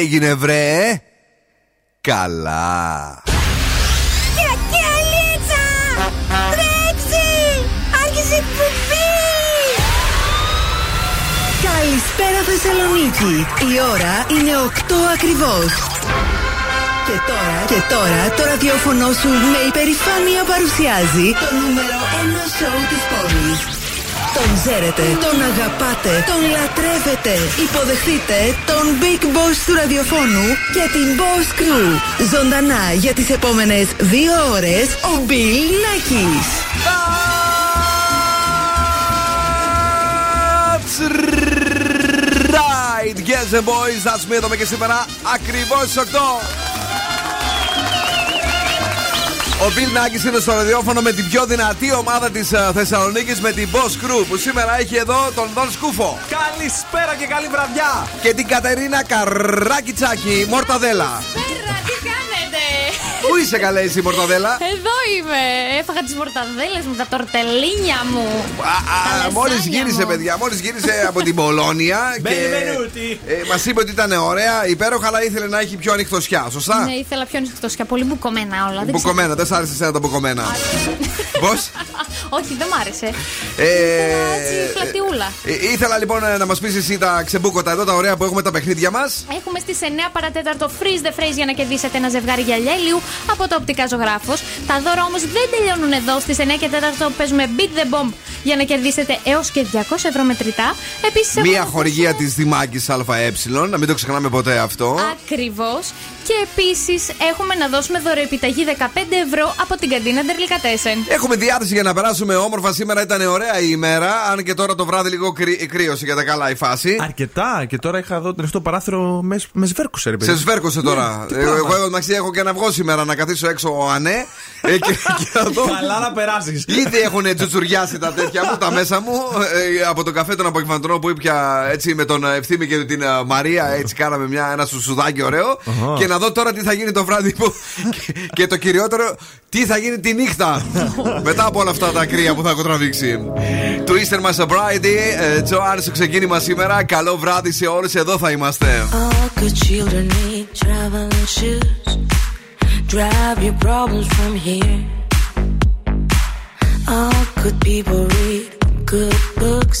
έγινε βρε; Καλά. Κιακιαλίτσα Τρέξει. Άρχισε εκπομπή. Καλησπέρα Θεσσαλονίκη. Η ώρα είναι 8 ακριβώς και τώρα, και τώρα το ραδιόφωνο σου με υπερηφάνεια παρουσιάζει το νούμερο 1 σοου της πόλης. Τον ξέρετε, τον αγαπάτε, τον λατρεύετε. Υποδεχτείτε τον Big Boss του ραδιοφώνου και την Boss Crew. Ζωντανά για τις επόμενες δύο ώρες ο Bill Nackis. That's right! Yes, and boys, that's me εδώ και σήμερα ακριβώς 8. Ο Bill Nackis είναι στο ραδιόφωνο με την πιο δυνατή ομάδα της uh, Θεσσαλονίκης με την Boss Crew που σήμερα έχει εδώ τον Δον Σκούφο. Καλησπέρα και καλή βραδιά. Και την Κατερίνα Καράκι Τσάκη Μορταδέλα. Πού είσαι καλέ η Μορταδέλα; Εδώ είμαι. Έφαγα τις μορταδέλες με τα τορτελίνια μου. Μόλις γύρισε, παιδιά, μόλις γύρισε από την Πολώνια. και ε, μας είπε ότι ήταν ωραία, υπέροχα, αλλά ήθελε να έχει πιο ανοιχτοσιά. Σωστά; Ναι, ήθελα πιο ανοιχτοσιά. Πολύ μπουκωμένα όλα. Μπουκωμένα, δεν σ' άρεσε εσένα τα μπουκωμένα; Πώς; Όχι, δεν μ' άρεσε. Ε, έτσι, φλατιούλα. Ε, ήθελα λοιπόν να μας πεις εσύ τα ξεμπούκοτα εδώ, τα ωραία που έχουμε τα παιχνίδια μας. Έχουμε στις 9 παρατέταρτο freeze the phrase για να κερδίσετε ένα ζευγάρι γυαλιέλιου από το οπτικά ζωγράφος. Τα δώρα όμως δεν τελειώνουν εδώ. Στις 9 και 4 παίζουμε Beat the Bomb για να κερδίσετε έως και 200 ευρώ μετρητά. Επίσης, Μία χορηγία της Δημάκης ΑΕ, να μην το ξεχνάμε ποτέ αυτό. Ακριβώς. Και επίσης έχουμε να δώσουμε δωρεοεπιταγή 15 ευρώ από την καντίνα Ντερλικατέσεν. Έχουμε διάθεση για να περάσουμε όμορφα. Σήμερα ήταν ωραία η ημέρα. Αν και τώρα το βράδυ λίγο κρύ, κρύωσε για τα καλά η φάση. Αρκετά. Και τώρα είχα εδώ το παράθυρο με, με σβέρκωσε, ρε Σε σβέρκωσε τώρα. Ναι, εγώ, εγώ εντάξει, έχω και να βγω σήμερα να καθίσω έξω ο Ανέ. ε, και, και δω... Καλά να περάσεις. Ήδη έχουν τσουτσουριάσει τα τέτοια μου, τα μέσα μου. Ε, από το καφέ των απογευματινών που ήπια έτσι με τον Ευθύμη και την Μαρία. Έτσι κάναμε μια, ένα σουσουδάκι ωραίο. Uh-huh. Και να δω τώρα τι θα γίνει το βράδυ που. και, και το κυριότερο, τι θα γίνει τη νύχτα. Μετά από όλα αυτά τα κρύα που θα έχω τραβήξει. Twister My Sobriety, Τζοάν στο ξεκίνημα σήμερα. Καλό βράδυ σε όλους, εδώ θα είμαστε. All good children need traveling shoes. Drive your problems from here. All good people read good books.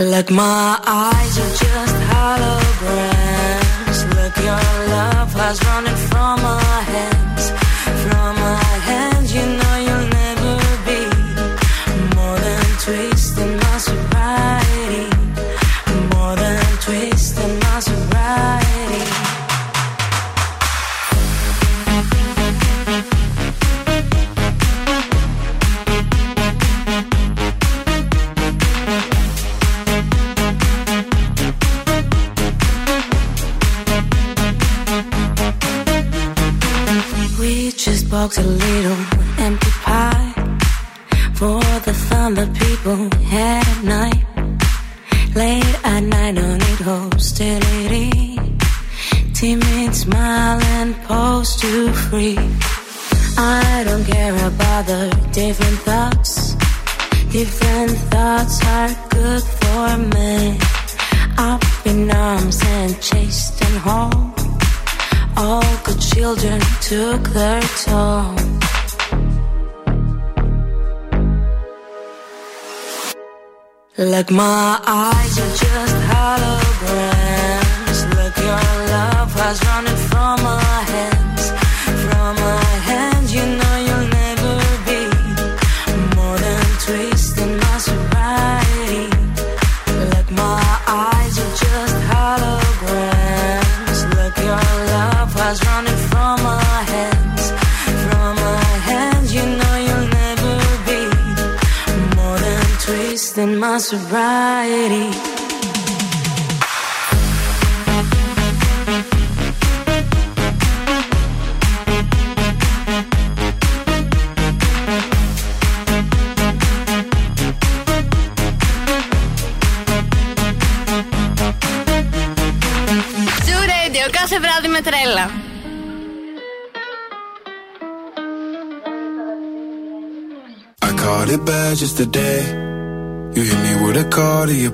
Like my eyes are just holograms. Look, your love has running from my hands, from my hands. You know you'll never be more than twisting my sobriety, more than twisting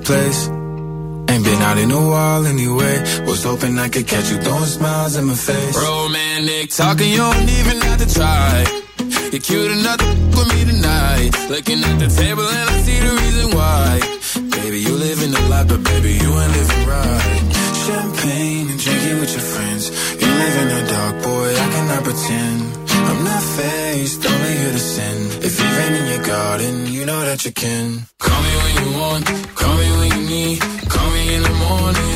place. Ain't been out in a while anyway. Was hoping I could catch you throwing smiles in my face. Romantic talking, you don't even have to try. You're cute enough to with me tonight. Looking at the table and I see the reason why. Baby, you live in the life, but baby, you ain't living right. Champagne and drinking with your friends. You live in the dark, boy, I cannot pretend. I'm not faced, only here to sin. If you rain in your garden, you know that you can. Call me when you want, call me need. Call me in the morning,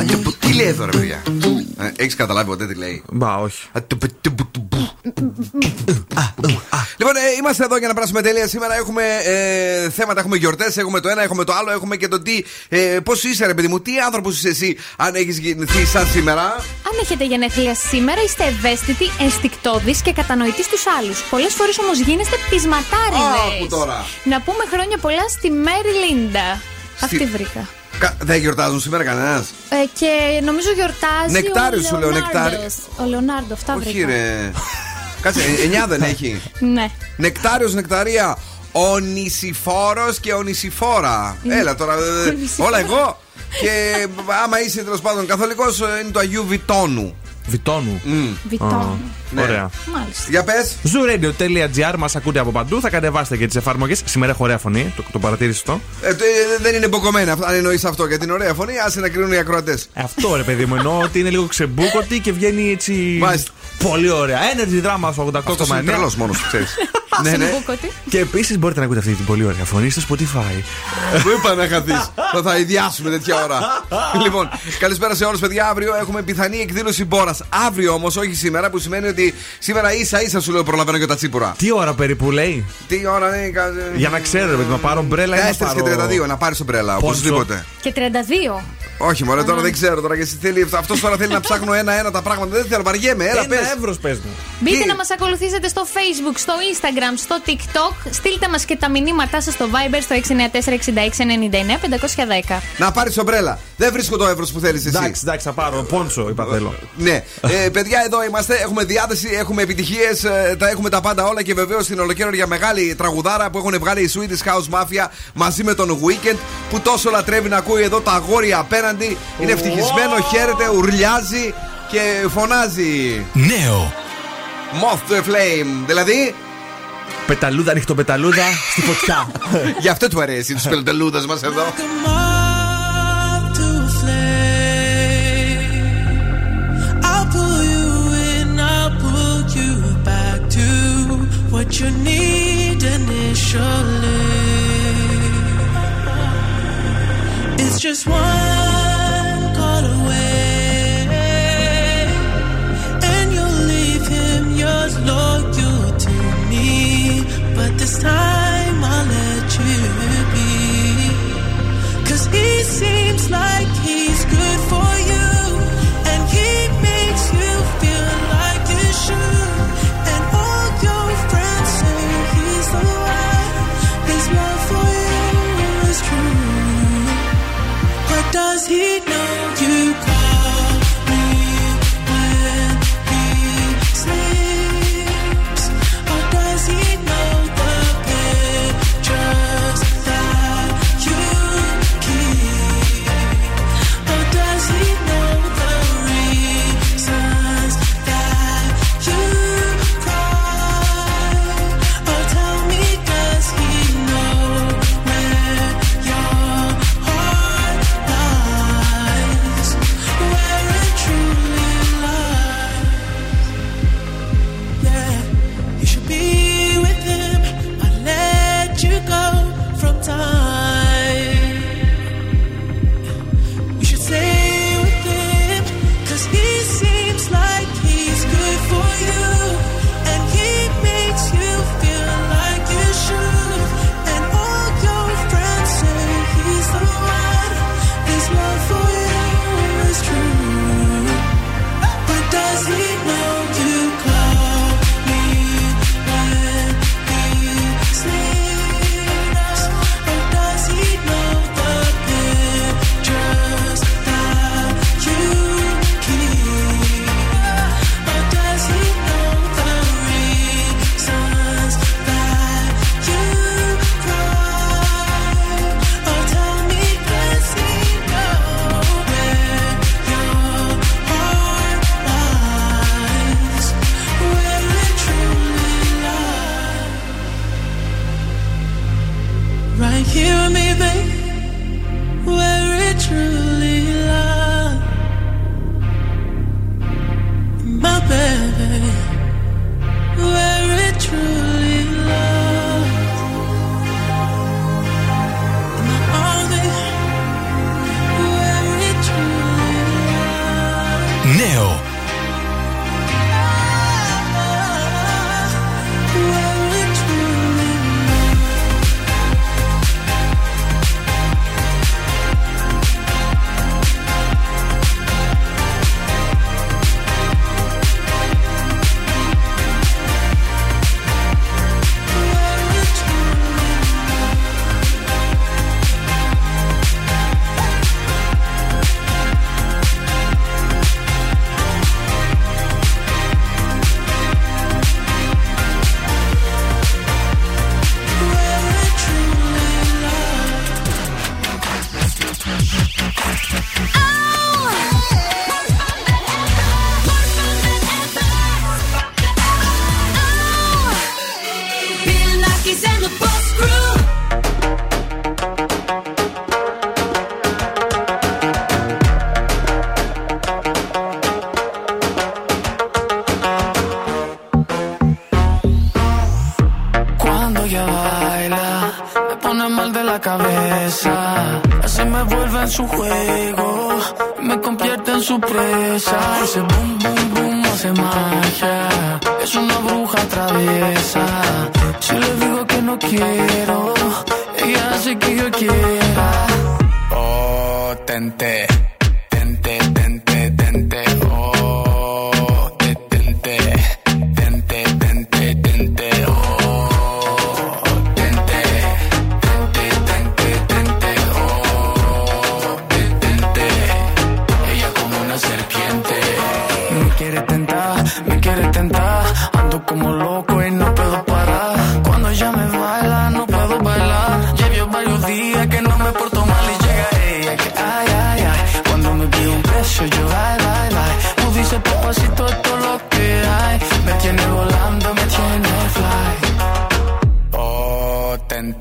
Αντιπολίτευο, τι λέει εδώ, ε, Έχεις καταλάβει ο Τed, τι λέει; Μπάω. Α. Λοιπόν, ε, είμαστε εδώ για να περάσουμε τέλεια. Σήμερα έχουμε ε, θέματα, έχουμε γιορτές, έχουμε το ένα, έχουμε το άλλο, έχουμε και το τι. Ε, Πώς είσαι, ρε παιδί μου, τι άνθρωπος είσαι εσύ, αν έχεις γεννηθεί σαν σήμερα; Αν έχετε γενέθλια σήμερα, είστε ευαίσθητοι, ενστικτόδει και κατανοητοί στους άλλους. Πολλές φορές όμως γίνεστε πεισματάριδες. Άκου τώρα. Να πούμε χρόνια πολλά στη Μέρι Λίντα. Στη- Αυτή βρήκα. Κα- Δεν γιορτάζουν σήμερα κανένας; Ε, και νομίζω γιορτάζει. Νεκτάριος ο σου λέω, Λεωνάρντος. νεκτάριο. Ο Λεωνάρντο, αυτά Όχι, βρήκα. ρε. Κάτσε, ε, εννιά δεν έχει. Ναι. Νεκτάριος, νεκταρία. Ο νησιφόρο και ο νησιφόρα. Έλα τώρα. ε, ε, νησιφόρα. όλα εγώ. Και άμα είσαι τέλος πάντων καθολικός, είναι το Αγίου Βιτόνου. Βιτόνου. Βιτόνου. Ναι. Ωραία. Μάλιστα. Για πες. Zooradio.gr μας ακούτε από παντού. Θα κατεβάσετε και τις εφαρμογές. Σήμερα έχω ωραία φωνή. Το, το παρατήρησε αυτό. Ε, το- ε, δεν είναι μποκομένα, αν εννοείς αυτό για την ωραία φωνή, άσε να κρίνουν οι ακροατές. Αυτό ρε παιδί μου εννοώ ότι είναι λίγο ξεμπούκωτη και βγαίνει έτσι. Μάλιστα. Πολύ ωραία. Energy Drama στο 88,9. Αυτός είναι τρελός μόνος, ξέρεις. ναι, ναι. Συμπούκοτη. Και επίσης μπορείτε να ακούτε αυτή την πολύ ωραία φωνή στο Spotify. Μου είπα να χαθεί. Θα θα ιδιάσουμε τέτοια ώρα. λοιπόν, καλησπέρα σε όλους, παιδιά. Αύριο έχουμε πιθανή εκδήλωση μπόρας. Αύριο όμως, όχι σήμερα, που σημαίνει ότι σήμερα ίσα ίσα σου λέω προλαβαίνω και τα τσίπουρα. Τι ώρα περίπου λέει; Τι ώρα είναι, κα- Για να ξέρω, ρε παιδί, να πάρω μπρέλα ή να 4 και πάρω... 32, να πάρεις ομπρέλα, Πόσο; οπωσδήποτε. Και 32. Όχι, μωρέ, τώρα δεν ξέρω τώρα και εσύ θέλει. Αυτός τώρα θέλει να ψάχνω ένα-ένα τα πράγματα. Δεν θέλω, βαριέμαι. Έλα, Ένα πες. ευρώ πες μου. Μπείτε Τι; να μας ακολουθήσετε στο Facebook, στο Instagram, στο TikTok. Στείλτε μας και τα μηνύματά σας στο Viber στο 694-6699-510. Να πάρεις ομπρέλα. Δεν βρίσκω το ευρώ που θέλεις εσύ. Εντάξει, εντάξει, θα πάρω. Πόνσο, είπα θέλω. Ναι, ε, παιδιά, εδώ είμαστε. Έχουμε διάθεση, έχουμε επιτυχίες, τα έχουμε τα πάντα όλα και βεβαίως την ολοκαίρια μεγάλη τραγουδάρα που έχουν βγάλει η Swedish House Mafia μαζί με τον Weekend που τόσο λατρεύει να ακούει εδώ τα αγόρια απέναντι. Είναι ευτυχισμένο, χαίρεται, ουρλιάζει και φωνάζει. Νέο. Moth to a flame. Δηλαδή, Πεταλούδα, ανοιχτοπεταλούδα στη φωτιά. Γι' αυτό του αρέσει τους πεταλούδε μας εδώ. What you need initially It's just one time I let you be. Cause he seems like he's good for you, and he makes you feel like you should. And all your friends say he's the one, his love for you is true. But does he know?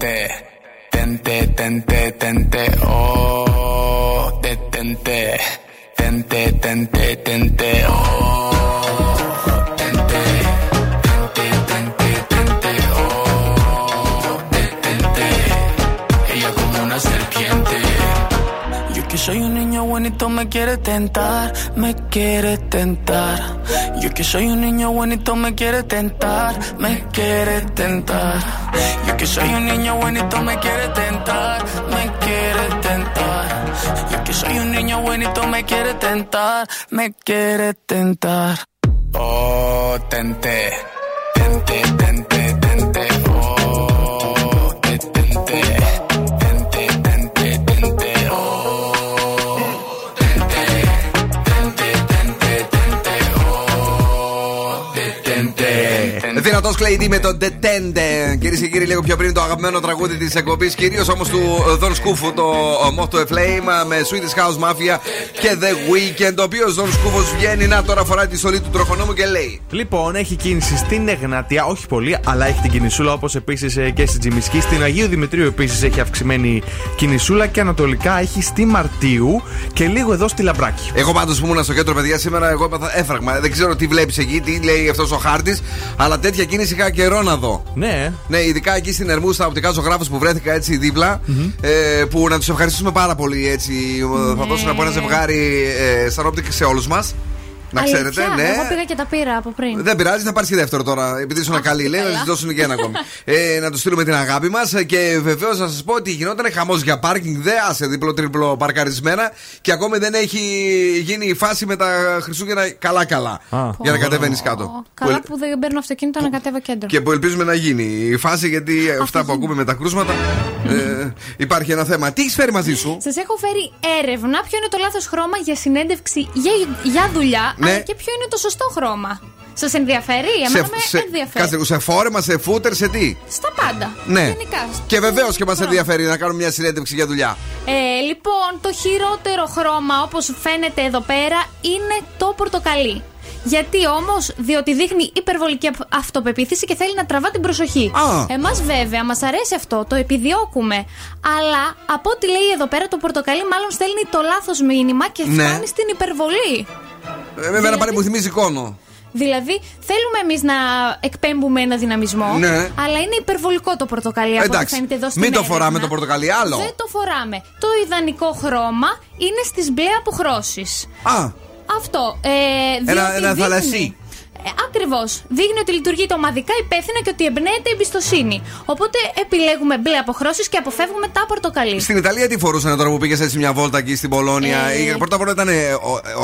detente, tente, tente, tente, oh, detente, tente, tente, tente, oh. soy un niño bonito, me quiere tentar, me quiere tentar. Yo que soy un niño bonito, me quiere tentar, me quiere tentar. Yo que soy un niño buenito me quiere tentar, me quiere tentar. Yo que soy un niño buenito me quiere tentar, me quiere tentar. Oh, tenté, tenté, tenté, tenté. Oh, te tenté, Δυνατό Κλέιντι με το Detende. Κυρίες και κύριοι, λίγο πιο πριν το αγαπημένο τραγούδι της εκπομπής. Κυρίως όμως του Δον Σκούφου, το Moth to a Flame με Swedish House Mafia και The Weekend. Ο οποίος Δον Σκούφος βγαίνει να τώρα φοράει τη στολή του τροχονόμου και λέει. Λοιπόν, έχει κίνηση στην Εγνατία, όχι πολύ, αλλά έχει την κινησούλα όπως επίσης και στην Τζιμισκή. Στην Αγίου Δημητρίου επίσης έχει αυξημένη κινησούλα και ανατολικά έχει στη Μαρτίου και λίγο εδώ στη Λαμπράκη. Εγώ πάντως που ήμουν στο κέντρο, παιδιά, σήμερα εγώ έπαθα έφραγμα. Δεν ξέρω τι βλέπεις εκεί, τι λέει αυτός ο χάρτης, αλλά τέτοια κίνηση είχα καιρό να δω. Ναι. Ναι, ειδικά εκεί στην Ερμού, στα οπτικά ζωγράφους που βρέθηκα έτσι δίπλα, ε, που να τους ευχαριστήσουμε πάρα πολύ. Έτσι. Θα δώσουν από ένα ζευγάρι ε, Sun Optic σε όλους μας. Να Αλήθεια, ξέρετε, ναι. Εγώ πήγα και τα πήρα από πριν. Δεν πειράζει, θα πάρεις και δεύτερο τώρα. Επειδή ήσουν καλή, λέει, να καλά. τη δώσουν και ένα ακόμη. ε, να τους στείλουμε την αγάπη μας και βεβαίως να σας πω ότι γινόταν χαμός για πάρκινγκ, δε άσε διπλό-τρίπλο παρκαρισμένα και ακόμη δεν έχει γίνει η φάση με τα Χριστούγεννα καλά-καλά. Για να κατεβαίνεις κάτω. Καλά Που- που δεν παίρνω αυτοκίνητο να κατέβω κέντρο. και που ελπίζουμε να γίνει η φάση γιατί αυτά που ακούμε με τα κρούσματα ε, υπάρχει ένα θέμα. Τι έχεις φέρει μαζί σου, Σας έχω φέρει έρευνα ποιο είναι το λάθος χρώμα για συνέντευξη για, για δουλειά, Ναι. αλλά και ποιο είναι το σωστό χρώμα; Σας ενδιαφέρει, εμένα με ενδιαφέρει. κάτσε, σε φόρεμα, σε φούτερ, σε τι; Στα πάντα. Ναι. Γενικά. Και βεβαίως και μας Χρώμα. ενδιαφέρει να κάνουμε μια συνέντευξη για δουλειά. Ε, λοιπόν, το χειρότερο χρώμα όπως φαίνεται εδώ πέρα είναι το πορτοκαλί. Γιατί όμως, διότι δείχνει υπερβολική αυ- αυτοπεποίθηση και θέλει να τραβά την προσοχή. Α. Εμάς, βέβαια, μας αρέσει αυτό, το επιδιώκουμε. Αλλά από ό,τι λέει εδώ πέρα, το πορτοκαλί μάλλον στέλνει το λάθος μήνυμα και Ναι. φτάνει στην υπερβολή. Ε, με ένα πάρει που θυμίζει εικόνο. Δηλαδή, θέλουμε εμείς να εκπέμπουμε ένα δυναμισμό, Ναι. αλλά είναι υπερβολικό το πορτοκαλί από ό,τι Εντάξει, φαίνεται εδώ στην μην το έρευνα. φοράμε το πορτοκαλί, άλλο. Δεν το φοράμε. Το ιδανικό χρώμα είναι στις μπλε αποχρώσεις. Α, Αυτό. Ε, Ένα- διότι ένα δείχνει- θαλασσί. Ε, Ακριβώς. Δείχνει ότι λειτουργείται ομαδικά υπεύθυνα και ότι εμπνέεται εμπιστοσύνη. Οπότε επιλέγουμε μπλε αποχρώσεις και αποφεύγουμε τα πορτοκαλί. στην Ιταλία τι φορούσαν τώρα που πήγες έτσι μια βόλτα εκεί στην Πολώνια; Ε, Ε, Πρώτα απ' όλα ήταν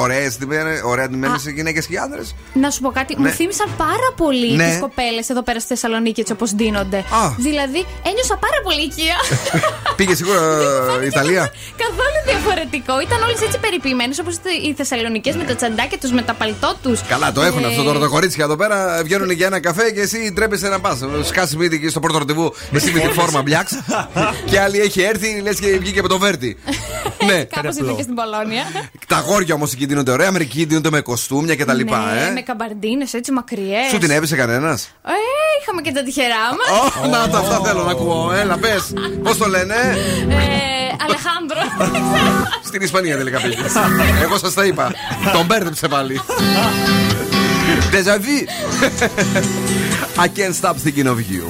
ωραίες, ωραία αντιμένε γυναίκες και άντρε. Να σου πω κάτι, Ναι. μου θύμισαν πάρα πολύ Ναι. τις κοπέλες εδώ πέρα στη Θεσσαλονίκη έτσι όπως ντύνονται. Α. Δηλαδή, ένιωσα πάρα πολύ οικία. Πήγες σίγουρα ε, Ιταλία; Καθόλου διαφορετικό. Ήταν όλες έτσι περιποιημένες όπως οι Θεσσαλονικέ με τα τσαντάκια τους, με τα παλτό τους. Καλά, το έχουν αυτό τώρα τα κορίτσια εδώ πέρα. Βγαίνουν για ένα καφέ και εσύ τρέπεσαι να πας. Σκάσεις μύτη εκεί στο πρώτο ραντεβού, εσύ με τη φόρμα μπλιάξ. και άλλη έχει έρθει, λες και βγήκε από το Βέρτι. ναι. Κάπως ήρθε και στην Πολώνια. Τα αγόρια όμως εκεί δίνονται ωραία. Αμερικοί δίνονται με κοστούμια και τα λοιπά, ναι, ε. με καμπαρντίνες έτσι μακριές. Σου την έπεισε κανένας; Ε, είχαμε και τα τυχερά μας. Να τα αυτά θέλω να ακούω. Έλα, πες. Πώς το λένε; Ε, Αλεχάνδρο. Στην Ισπανία τελικά πήγες. Εγώ σας τα είπα. Τον μπέρδεψε πάλι. Déjà vu. I can't stop thinking of you.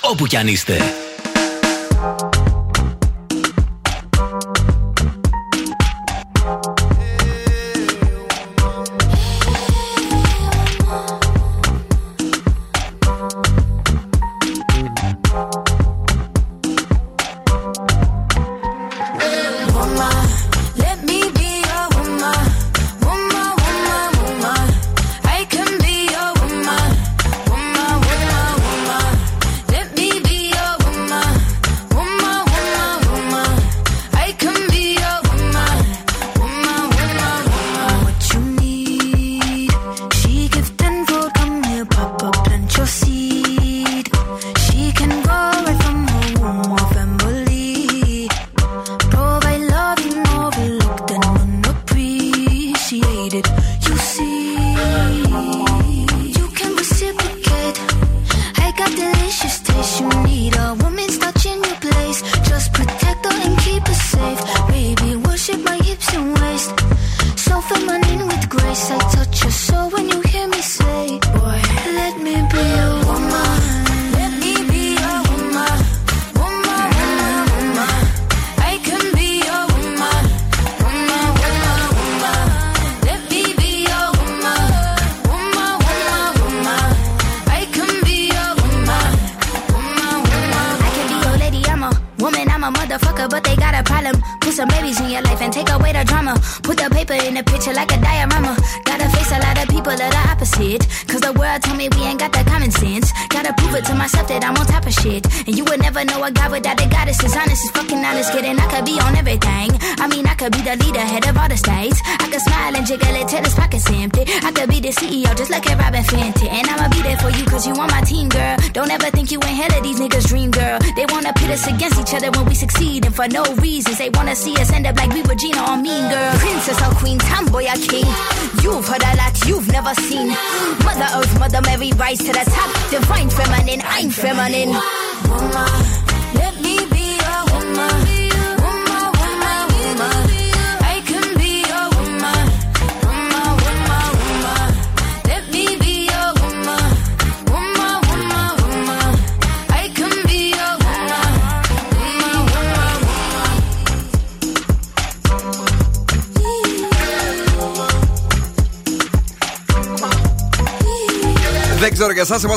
Όπου κι αν είστε.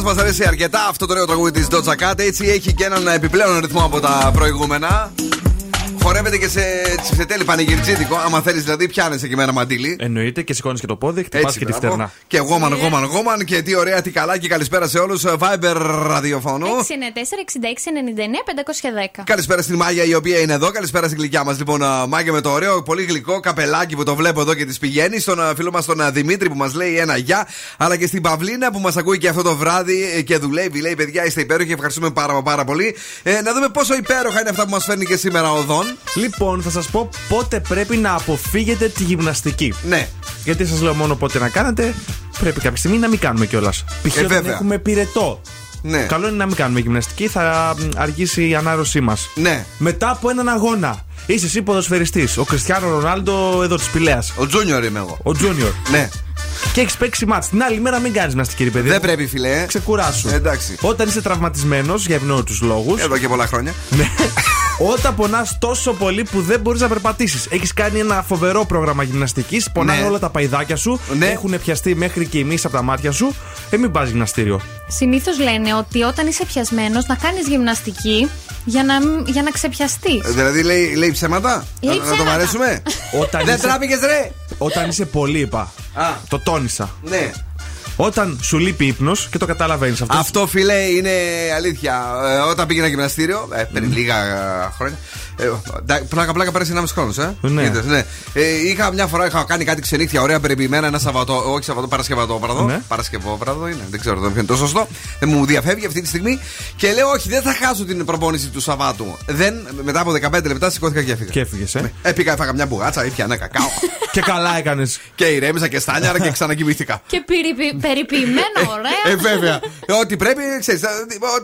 Μας αρέσει αρκετά αυτό το νέο τραγούδι της Doja Cat. Έτσι έχει και έναν επιπλέον ρυθμό από τα προηγούμενα. Χορεύεται και σε, σε τέλη πανηγυρτζίδικο. Άμα θέλεις δηλαδή, πιάνεσαι εκεί με ένα μαντίλι. Εννοείται και σηκώνεις και το πόδι, χτυπάς και τη μπράβο. φτερνά. Και γόμαν, γόμαν, γόμαν. Και τι ωραία, τι καλά. Και καλησπέρα σε όλους. Viber ραδιοφωνού. 694-6699-510. Καλησπέρα στην Μάγια η οποία είναι εδώ. Καλησπέρα στην γλυκιά μας. Λοιπόν, α, Μάγια με το ωραίο, πολύ γλυκό καπελάκι που το βλέπω εδώ και τη πηγαίνει. Στον α, φίλο μας τον α, Δημήτρη που μας λέει ένα γεια. Αλλά και στην Παυλίνα που μας ακούει και αυτό το βράδυ ε, και δουλεύει. Λέει, παιδιά, είστε υπέροχοι. Ευχαριστούμε πάρα, μα πάρα πολύ. Ε, να δούμε πόσο υπέροχα είναι αυτά που μας φέρνει και σήμερα ο Δον. Λοιπόν, θα σας πω πότε πρέπει να αποφύγετε τη γυμναστική. Ναι. Γιατί σας λέω μόνο πότε να κάνετε, πρέπει κάποια στιγμή να μην κάνουμε κιόλας. Π.χ. Ε, όταν βέβαια. έχουμε πυρετό. Ναι. Καλό είναι να μην κάνουμε γυμναστική, θα μ, αργήσει η ανάρρωσή μας. Ναι. Μετά από έναν αγώνα. Είσαι εσύ ποδοσφαιριστής. Ο Κριστιανό Ρονάλντο εδώ της Πηλέα. Ο Τζούνιορ είμαι εγώ. Ο Τζούνιορ. Ναι. Και έχεις παίξει μάτς. Την άλλη μέρα μην κάνεις γυμναστική, ρε παιδί. Δεν μου. πρέπει, φιλέ. Ξεκουράσου. Ε, εντάξει. Όταν είσαι τραυματισμένος για ευνόητους λόγους. Εδώ και πολλά χρόνια. Ναι. Όταν πονάς τόσο πολύ που δεν μπορείς να περπατήσεις. Έχεις κάνει ένα φοβερό πρόγραμμα γυμναστικής. Πονάνε Ναι. όλα τα παϊδάκια σου. Ναι. Έχουν πιαστεί μέχρι και η μίση από τα μάτια σου. Ε, μην πας γυμναστήριο. Συνήθως λένε ότι όταν είσαι πιασμένος να κάνεις γυμναστική για να, για να ξεπιαστείς. Ε, Δηλαδή λέει, λέει ψέματα; Λέει να, να το ψέματα. βαρέσουμε; Όταν Δεν είσαι- τράπηκες, ρε. Όταν είσαι πολύ, είπα. Α. Το τόνισα. Ναι. Όταν σου λείπει ύπνος και το καταλαβαίνεις αυτό. Αυτό φιλέ είναι αλήθεια. Ε, όταν πήγαινα γυμναστήριο, ε, πριν λίγα ε, χρόνια. Ε, ντα- πλάκα πλάκα πέρασε 1,5 χρόνος, ε. Ναι. Είδες, ναι. Ε, είχα μια φορά είχα κάνει κάτι ξενύχια ωραία περιποιημένα ένα Σαββατό. Όχι Σαββατό, Παρασκευατόβραδο. Ναι. Παρασκευόβραδο είναι, δεν ξέρω το ποιο είναι το σωστό. Δεν μου διαφεύγει αυτή τη στιγμή. Και λέω, Όχι, δεν θα χάσω την προπόνηση του Σαββάτου. Δεν, μετά από 15 λεπτά σηκώθηκα και έφυγα. Και έφυγες, ε. Ε, πήγα, έφαγα μια μπουγάτσα, ήπια ένα κακάο. και καλά έκανες. και ηρέμησα και στάνιαρα και ξανακοιμήθηκα. Και περιποι- Περιποιημένο, ωραία. Ε, βέβαια. Ό,τι πρέπει, ξέρεις,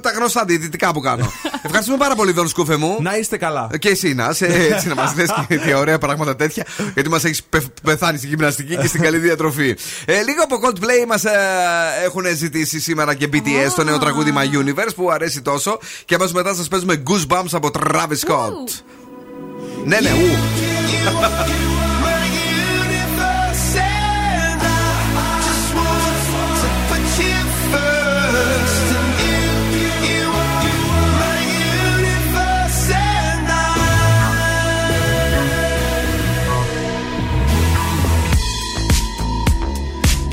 τα γνωστά διαιτητικά που κάνω. Ευχαριστούμε πάρα πολύ, Δον Σκούφε μου. Να είστε καλά. Και εσύ να είσαι έτσι να μα λε και τι ωραία πράγματα τέτοια. Γιατί μα έχει πεθάνει στη γυμναστική και στην καλή διατροφή. Ε, λίγο από Coldplay μα ε, έχουν ζητήσει σήμερα και BTS το νέο τραγούδι My Universe που αρέσει τόσο. Και αμέσω μετά σα παίζουμε Goosebumps από Travis Scott. Ναι, ναι, ου.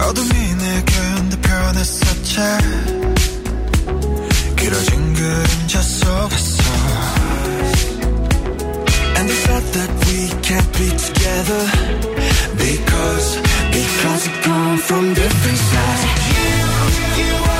어둠이 내게 내 변했었지 길어진 그림자 속에서 And the fact that we can't be together Because, because we come from different sides You, you are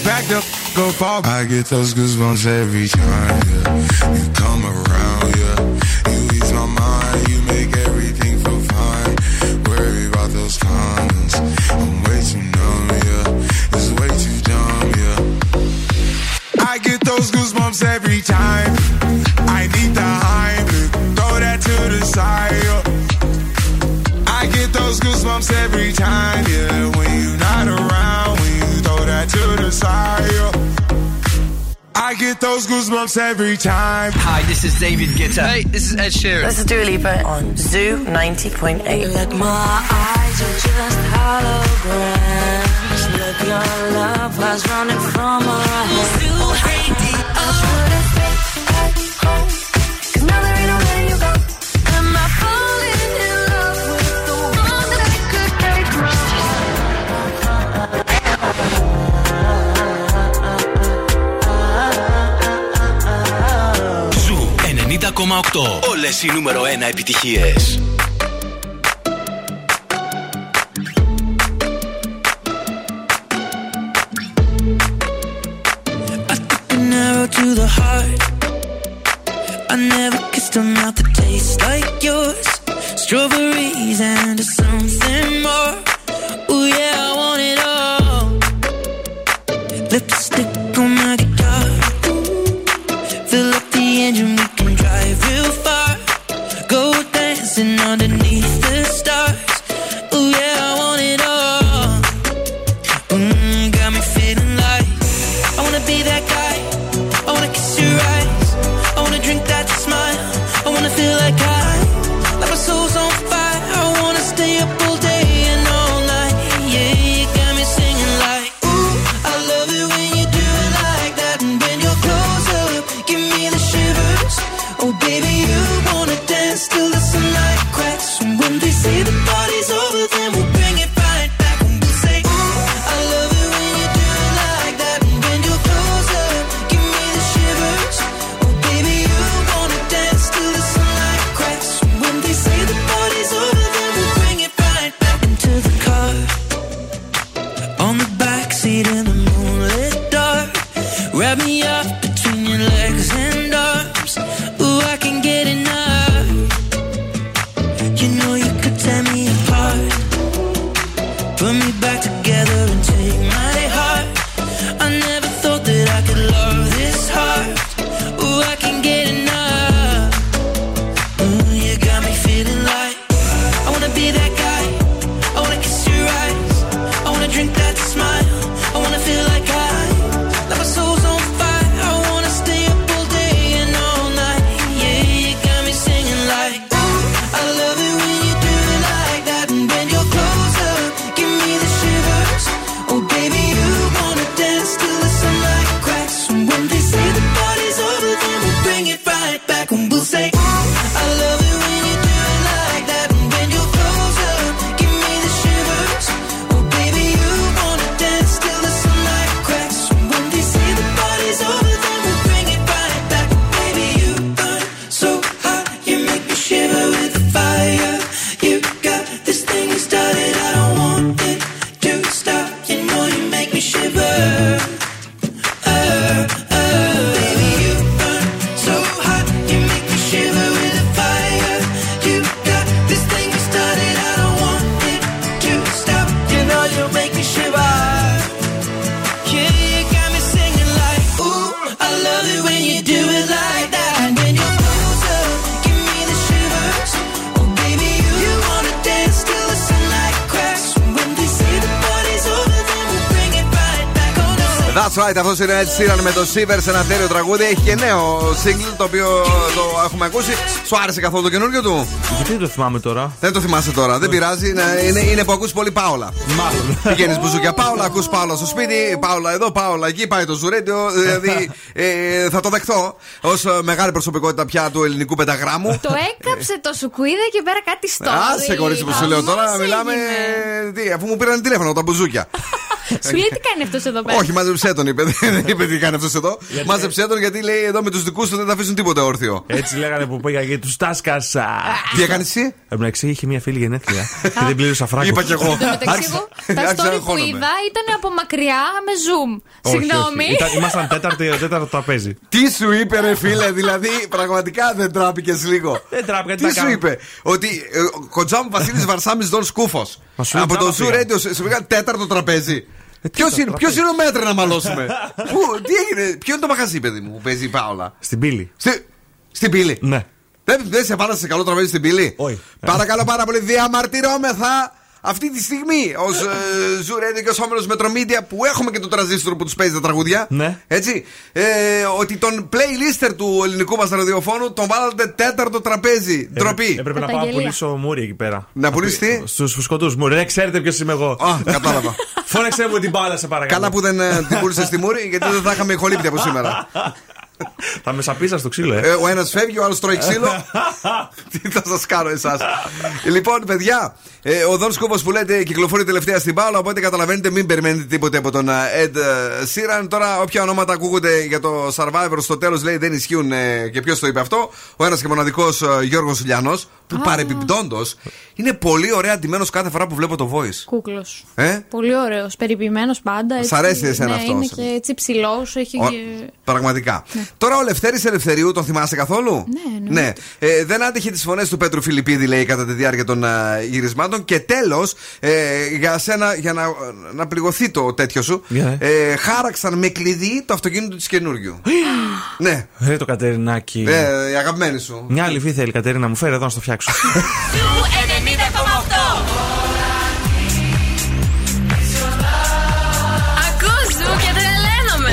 Back the f- up. I get those goosebumps every time, yeah. You come around, yeah. You ease my mind, you make everything feel fine. Worry about those comments. I'm way too numb, yeah. It's way too dumb, yeah. I get those goosebumps every time. I need the Heimlich, throw that to the side. yeah. I get those goosebumps every time, I get those goosebumps every time. Hi, this is David Guetta. Hey, this is Ed Sheeran. This is Dua Lipa on Zoo 90.8. Like my eyes are just holograms. Look, your love was running from our heads. Όλες οι νούμερο 1 επιτυχίες. An arrow to the heart. I never kissed a mouth that tastes like yours. Strawberries and something more. Ooh yeah, με το Siver σε ένα τέλειο τραγούδι. Έχει και νέο single το οποίο το έχουμε ακούσει. Σου άρεσε καθόλου το καινούργιο του; Γιατί δεν το θυμάμαι τώρα; Δεν το θυμάσαι τώρα, δεν πειράζει. Είναι, είναι, είναι που ακούς πολύ Πάολα. Μάλλον. Πηγαίνεις μπουζούκια Πάολα, ακούς Πάολα στο σπίτι, Πάολα εδώ, Πάολα εκεί, πάει το ζουρέντιο. Δηλαδή ε, θα το δεχτώ ως μεγάλη προσωπικότητα πια του ελληνικού πενταγράμμου. Το έκαψε το σουκουίδα και πέρα κάτι στο. Άσε κορίτσι που σου λέω τώρα, μιλάμε. Τι, αφού μου πήραν τηλέφωνο τα μπουζούκια. Σου λέει τι κάνει αυτός εδώ πέρα; Όχι, μάζεψέ τον, είπε. Δεν είπε τι κάνει αυτός εδώ. Μάζεψέ τον γιατί λέει εδώ με τους δικούς του δεν θα αφήσουν τίποτα όρθιο. Έτσι λέγανε που πήγα και τους τάσκασα. Τι έκανες εσύ; Εντάξει, είχε μια φίλη γενέθλια και δεν πλήρωσα φράγκο. Είπα κι εγώ. Εν τω μεταξύ, εγώ τα άρχισα να story που αγχώνομαι. είδα ήταν από μακριά με zoom. Όχι, Συγγνώμη. όχι. Ήταν- Ήμασταν τέταρτο, τέταρτο τραπέζι. Τι σου είπε, ρε φίλε, δηλαδή πραγματικά δεν τράπηκες λίγο. Δεν τράπηκα, τι Τι να σου κάνω; είπε, Ότι ε, ο Κοντζάμ Βασίλης Βαρσάμι Δον Σκούφος. Μα σου λέει Από το τζάμπα Zoo πήγα. Radio σε- σου πήγαν τέταρτο τραπέζι. Ποιος τέταρτο είναι, τραπέζι. ποιος είναι ο μέτρη να μαλώσουμε; Πού, τι έγινε, ποιο είναι το μαγαζί, παιδί μου, που παίζει η Πάολα; Στην πύλη. Στη, στην πύλη. Ναι. Δεν, δεν σε πάρασε σε καλό τραπέζι στην πύλη; Όχι. Παρακαλώ πάρα πολύ, διαμαρτυρόμεθα αυτή τη στιγμή ως ε, Ζουρένιο και ως όμιλο Μετρομίδια που έχουμε και το τραζίστρο που τους παίζει τα τραγούδια. Ναι. Έτσι. Ε, ότι τον playlister του ελληνικού μας ραδιοφώνου τον βάλατε τέταρτο τραπέζι. Ντροπή. Έπρεπε να πάω να Καταγγελία. πουλήσω μούρι εκεί πέρα. Να πουλήσει τι. Στους φουσκωτού μούρι. Δεν ξέρετε ποιος είμαι εγώ. Α, κατάλαβα. Φώναξε μου την μπάλα, σε παρακαλώ. Καλά που δεν ε, την πούλησες στη Μούρη, γιατί δεν θα είχαμε ηχολήπτη από σήμερα. Θα με σαπίσα στο ξύλο, ε. Ε, ο ένας φεύγει, ο άλλος τρώει ξύλο. Τι θα σας κάνω εσάς. λοιπόν, παιδιά, ε, ο Δον Σκούβο που λέτε κυκλοφορεί τελευταία στην Πάολα, οπότε καταλαβαίνετε, μην περιμένετε τίποτε από τον Ed Σίραν. Τώρα, όποια ονόματα ακούγονται για το Survivor στο τέλος λέει δεν ισχύουν ε, και ποιος το είπε αυτό. Ο ένας και μοναδικός Γιώργος Λιανός, που παρεπιπτόντως είναι πολύ ωραία αντιμένος κάθε φορά που βλέπω το voice. Κούκλος. Ε; Πολύ ωραίος. Περιποιημένος πάντα. Έτσι, αρέσει εσένα ναι, αυτός. Είναι και έτσι ψηλός. Έχει Ο- και. Πραγματικά. Τώρα ο Λευτέρης Ελευθερίου, τον θυμάσαι καθόλου; Ναι, εννοείται. ναι. Ε, δεν άντεχε τις φωνές του Πέτρου Φιλιππίδη, λέει, κατά τη διάρκεια των α, γυρισμάτων. Και τέλος, ε, για σένα, για να, να πληγωθεί το τέτοιο σου, Για, ε, χάραξαν με κλειδί το αυτοκίνητο της καινούριου. ναι. Ρε το Κατερινάκι. Ε, η αγαπημένη σου. Μια άλλη θέλει, Κατερίνα, μου φέρε εδώ να στο φτιάξω. Ακούς Zoo και τρελαίνομαι.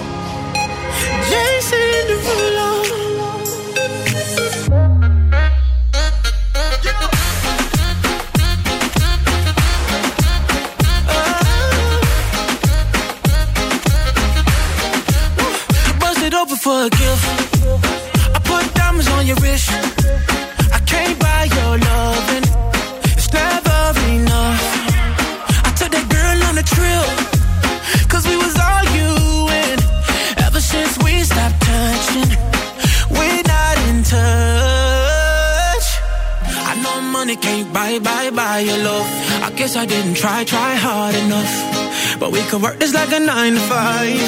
We could work this like a nine to five.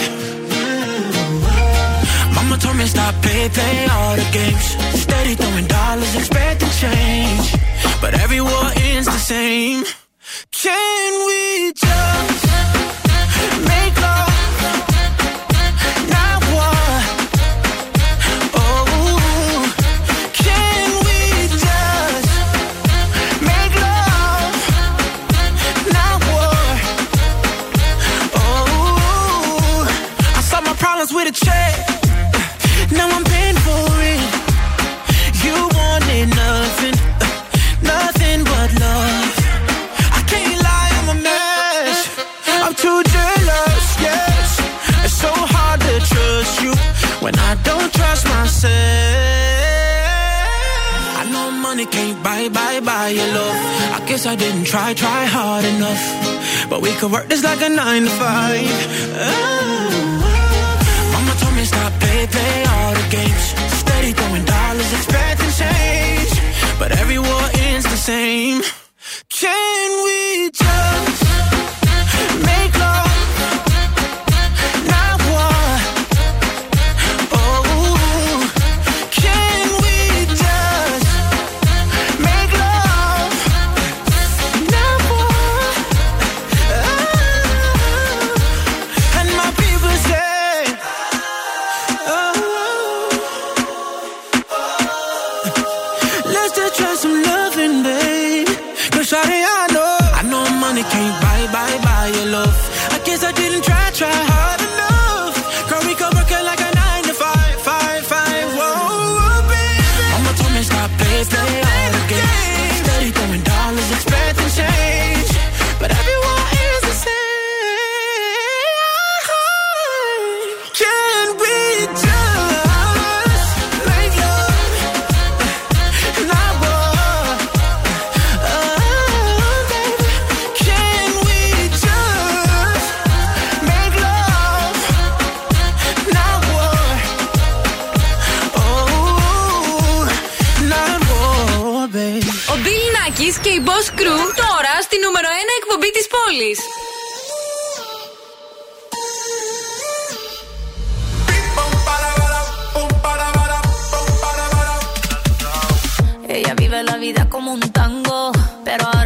Mama told me stop, play, play all the games. Steady throwing dollars, expecting change. But every war ends the same. Can guess I didn't try, try hard enough. But we could work this like a nine to five. Oh. Mama told me stop, play, play all the games. Steady throwing dollars, expecting change. But every war ends the same.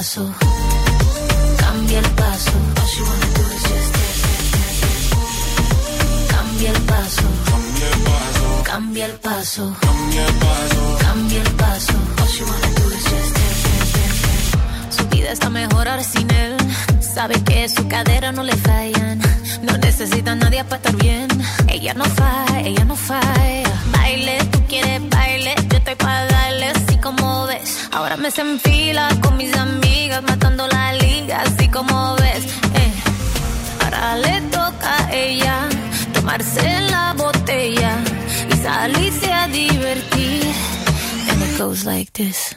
paso. Cambia el paso. All she wanna do is just step, step, step. Cambia el paso. Cambia el paso. Cambia el paso. All she wanna do is just vida está mejor ahora sin él. Sabe que su cadera no le fallan. No necesita a nadie para estar bien. Ella no falla, ella no falla. Baile, tú quieres baile. Yo estoy para darle así como ves. Ahora me se enfila con mis amigas, matando la liga, así como ves. Eh. Ahora le toca a ella tomarse la botella y salirse a divertir. And it goes like this.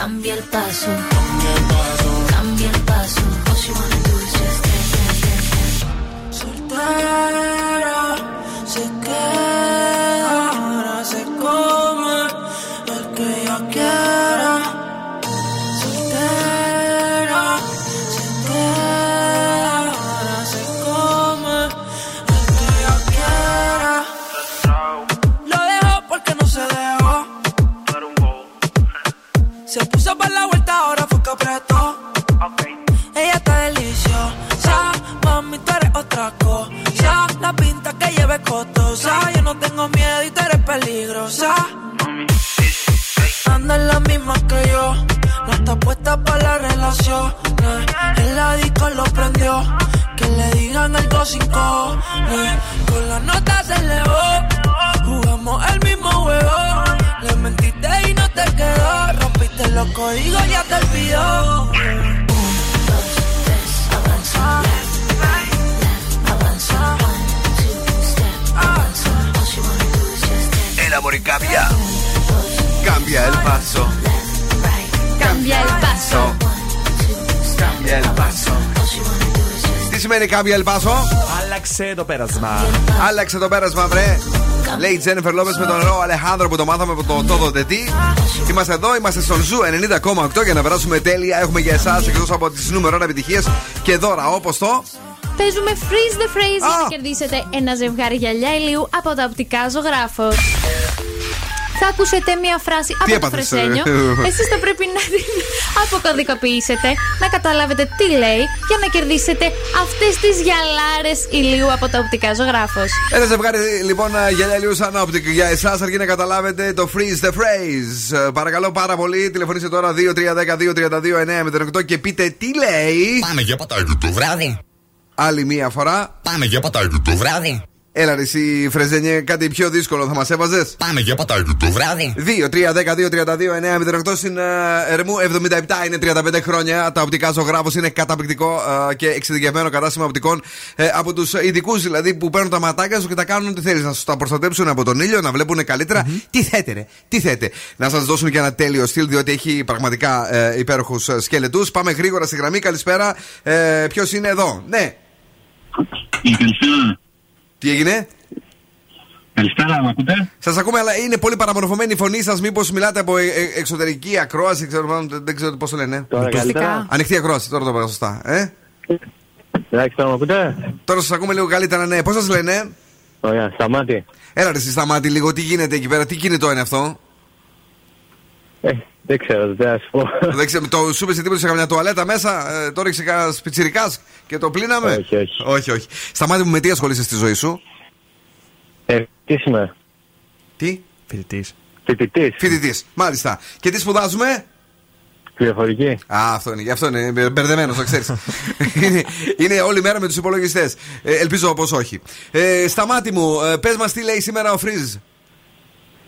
Cambia el paso. Cambia el paso. All she wanna do is just step, step, step, step. Soltera, se queda, Eh. Con las notas se elevó. Jugamos el mismo juego. Le mentiste y no te quedó. Rompiste los códigos, ya te olvidó. Avanza. El amor y cambia. Cambia el paso. Left, right, cambia el paso. Cambia el paso. Τι σημαίνει cambia el paso? Άλλαξε το πέρασμα. Άλλαξε το πέρασμα, βρε. Λέει η Τζένιφερ Λόπες με τον νεαρό Αλεχάνδρο που το μάθαμε από το Τόδο Τετή. Είμαστε εδώ, είμαστε στον Zoo 90,8 για να περάσουμε τέλεια. Έχουμε για εσάς εκτός από τις νούμερο 1 επιτυχίες και δώρα όπως το. Παίζουμε freeze the phrase για να κερδίσετε ένα ζευγάρι γυαλιά ηλίου από τα οπτικά ζωγράφος. Θα ακούσετε μία φράση από το έπαθες, φρεσένιο. ε; Εσείς θα πρέπει να την αποκωδικοποιήσετε, να καταλάβετε τι λέει για να κερδίσετε αυτές τις γυαλάρες ηλίου από τα οπτικά ζωγράφος. Ένα ζευγάρι λοιπόν γυαλιά ηλίου Sun Optic για εσάς, αρκεί να καταλάβετε το freeze the phrase. Ε, Παρακαλώ πάρα πολύ, τηλεφωνήστε τώρα 2-3-10-2-32-9 και πείτε τι λέει. Πάμε για πατάκι το βράδυ. Άλλη μία φορά. Πάμε για πατάκι το βράδυ. Έλα ρε εσύ Φρεζένιε, κάτι πιο δύσκολο θα μας έβαζες; Πάμε για πατάκι το βράδυ. 2-3-10-2-32-9-08 στην ε, Ερμού 77 είναι 35 χρόνια. Τα οπτικά ζωγράφος είναι καταπληκτικό ε, και εξειδικευμένο κατάστημα οπτικών ε, από τους ειδικούς δηλαδή που παίρνουν τα ματάκια σου και τα κάνουν ό,τι θέλεις Να σου τα προστατέψουν από τον ήλιο, να βλέπουν καλύτερα. Τι θέτε, ρε, τι θέτε. Να σας δώσουν και ένα τέλειο στυλ, διότι έχει πραγματικά ε, υπέροχους ε, σκελετούς. Πάμε γρήγορα στη γραμμή. Καλησπέρα. Ε, Ποιος είναι εδώ, ναι. Τι έγινε; Καλησπέρα, με ακούτε; Σας ακούμε, αλλά είναι πολύ παραμορφωμένη η φωνή σας. Μήπως μιλάτε από ε, ε, εξωτερική ακρόαση, ξέρω, μάλλον, δεν ξέρω πώς το λένε. Τώρα καλύτερα. Ανοιχτή ακρόαση, τώρα το είπα σωστά. Ε; Εντάξει, τώρα με ακούτε; Τώρα σας ακούμε λίγο καλύτερα, ναι. Πώς σας λένε, Ωραία, σταμάτη. Έλα, ρε, εσύ σταμάτη λίγο, τι γίνεται εκεί πέρα, τι κινητό είναι αυτό; Ε, δεν ξέρω, δεν θα σου πω. Δεν ξέρω, το σου είπε τίποτα σε καμιά τουαλέτα μέσα, ε, το ρίξε κανένα πιτσυρικά και το πλύναμε. Όχι, όχι. όχι, όχι. Σταμάτη μου με τι ασχολείσαι στη ζωή σου; Ε, τι είμαι. Τι; Φοιτητής. Φοιτητής. Φοιτητής. Μάλιστα. Και τι σπουδάζουμε; Πληροφορική. Α, αυτό είναι. Γι' αυτό είναι μπερδεμένος, το ξέρεις. είναι, είναι όλη μέρα με τους υπολογιστές. Ε, ελπίζω πω όχι. Ε, σταμάτη μου, ε, πες μας τι λέει σήμερα ο Φρίζ.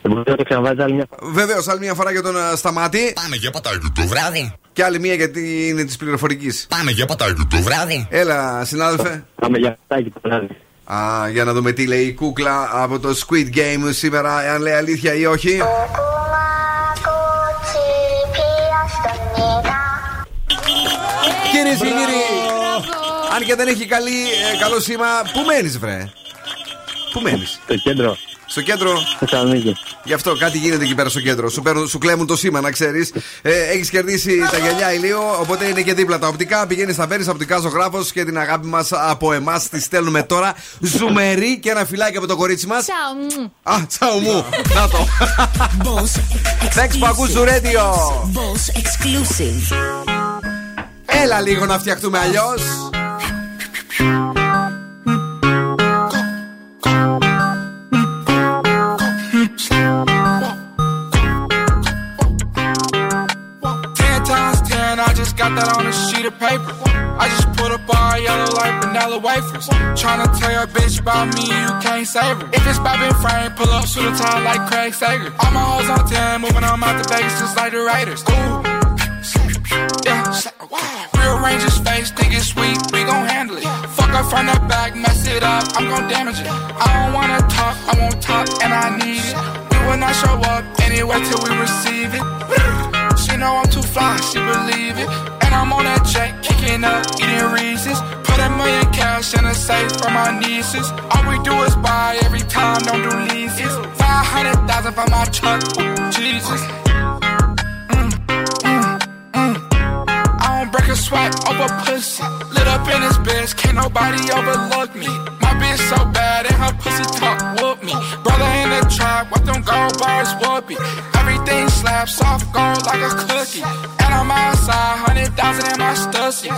Μπορείτε να το ξαναβάζετε άλλη μια φορά. Βεβαίως, άλλη μια φορά για τον ε, Σταμάτη. Πάμε για πατάκι το βράδυ. Και άλλη μια γιατί είναι της πληροφορικής. Πάμε για πατάκι το βράδυ. Έλα, συνάδελφε. Πάμε για πατάκι το βράδυ. Α, για να δούμε τι λέει η κούκλα από το Squid Game σήμερα, αν λέει αλήθεια ή όχι. Κυρίες και κύριοι, αν και δεν έχει καλή, ε, καλό σήμα, πού μένεις, βρε; Πού μένεις; Στο κέντρο. Στο κέντρο. Θεσσαλονίκη. Γι' αυτό κάτι γίνεται εκεί πέρα στο κέντρο. Σου, παίρνουν, σου κλέμουν το σήμα, να ξέρεις. Ε, έχεις κερδίσει τα γυαλιά ηλίου, οπότε είναι και δίπλα τα οπτικά. Πηγαίνεις στα παίρνει οπτικά ζωγράφος και την αγάπη μας από εμάς τη στέλνουμε τώρα. Ζουμερή και ένα φυλάκι από το κορίτσι μας. Τσαου. μμ. Α, τσαου μου. Να το. Thanks που ακούς το radio. Boss exclusive. Έλα λίγο να φτιαχτούμε αλλιώς. Got that on a sheet of paper. I just put up all yellow like vanilla wafers. Tryna tell your bitch about me, you can't save her. If it's Bobby frame, pull up, shoot a tie like Craig Sager. All my hoes on ten, moving on out the Vegas just like the Raiders. Ooh. Yeah. Real Rangers face, think it's sweet, we gon' handle it. Fuck up from the back, mess it up, I'm gon' damage it. I don't wanna talk, I won't talk, and I need it. We will not show up anyway till we receive it. Know I'm too fly, she believe it. And I'm on that jet, kicking up, eating Reese's. Put a million cash in a safe for my nieces. All we do is buy every time, don't do leases. 500,000 for my truck, Jesus. Mm, mm, mm. I don't break a sweat over pussy. Lit up in this bitch, can't nobody overlook me. My bitch so bad and her pussy talk whoop me. Brother in the trap, what them gold bars whoopee. Slaps soft gold like a cookie. And I'm outside, hundred thousand in my stussy.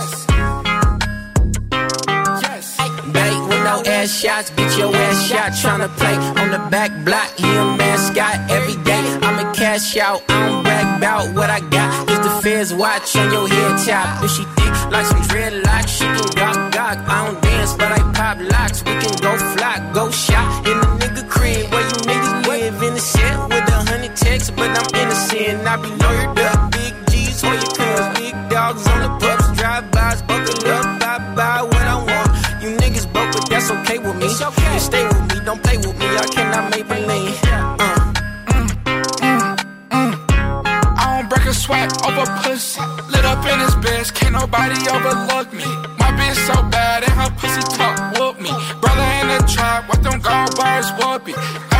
Yes. Bait with no ass shots, beat your ass shot. Tryna play on the back block, he a mascot every day. I'ma cash out, I don't brag about what I got. Cause the feds watch on your head top. If she thick like some dreadlocks, she can gawk gawk. I don't dance, but I pop locks. We can go flock, go shot in hundred but I'm innocent. I be lawyered up, big G's for your cuz. Big dogs on the pups, drive-bys, buckle up, bye bye what I want. You niggas broke, but that's okay with me. You stay with me, don't play with me. I cannot make believe. Uh. I don't break a sweat over pussy. Lit up in this bitch, can't nobody overlook me. My bitch so bad and her pussy talk whoop me. Brother in the trap, what them gold bars whoopee. Everything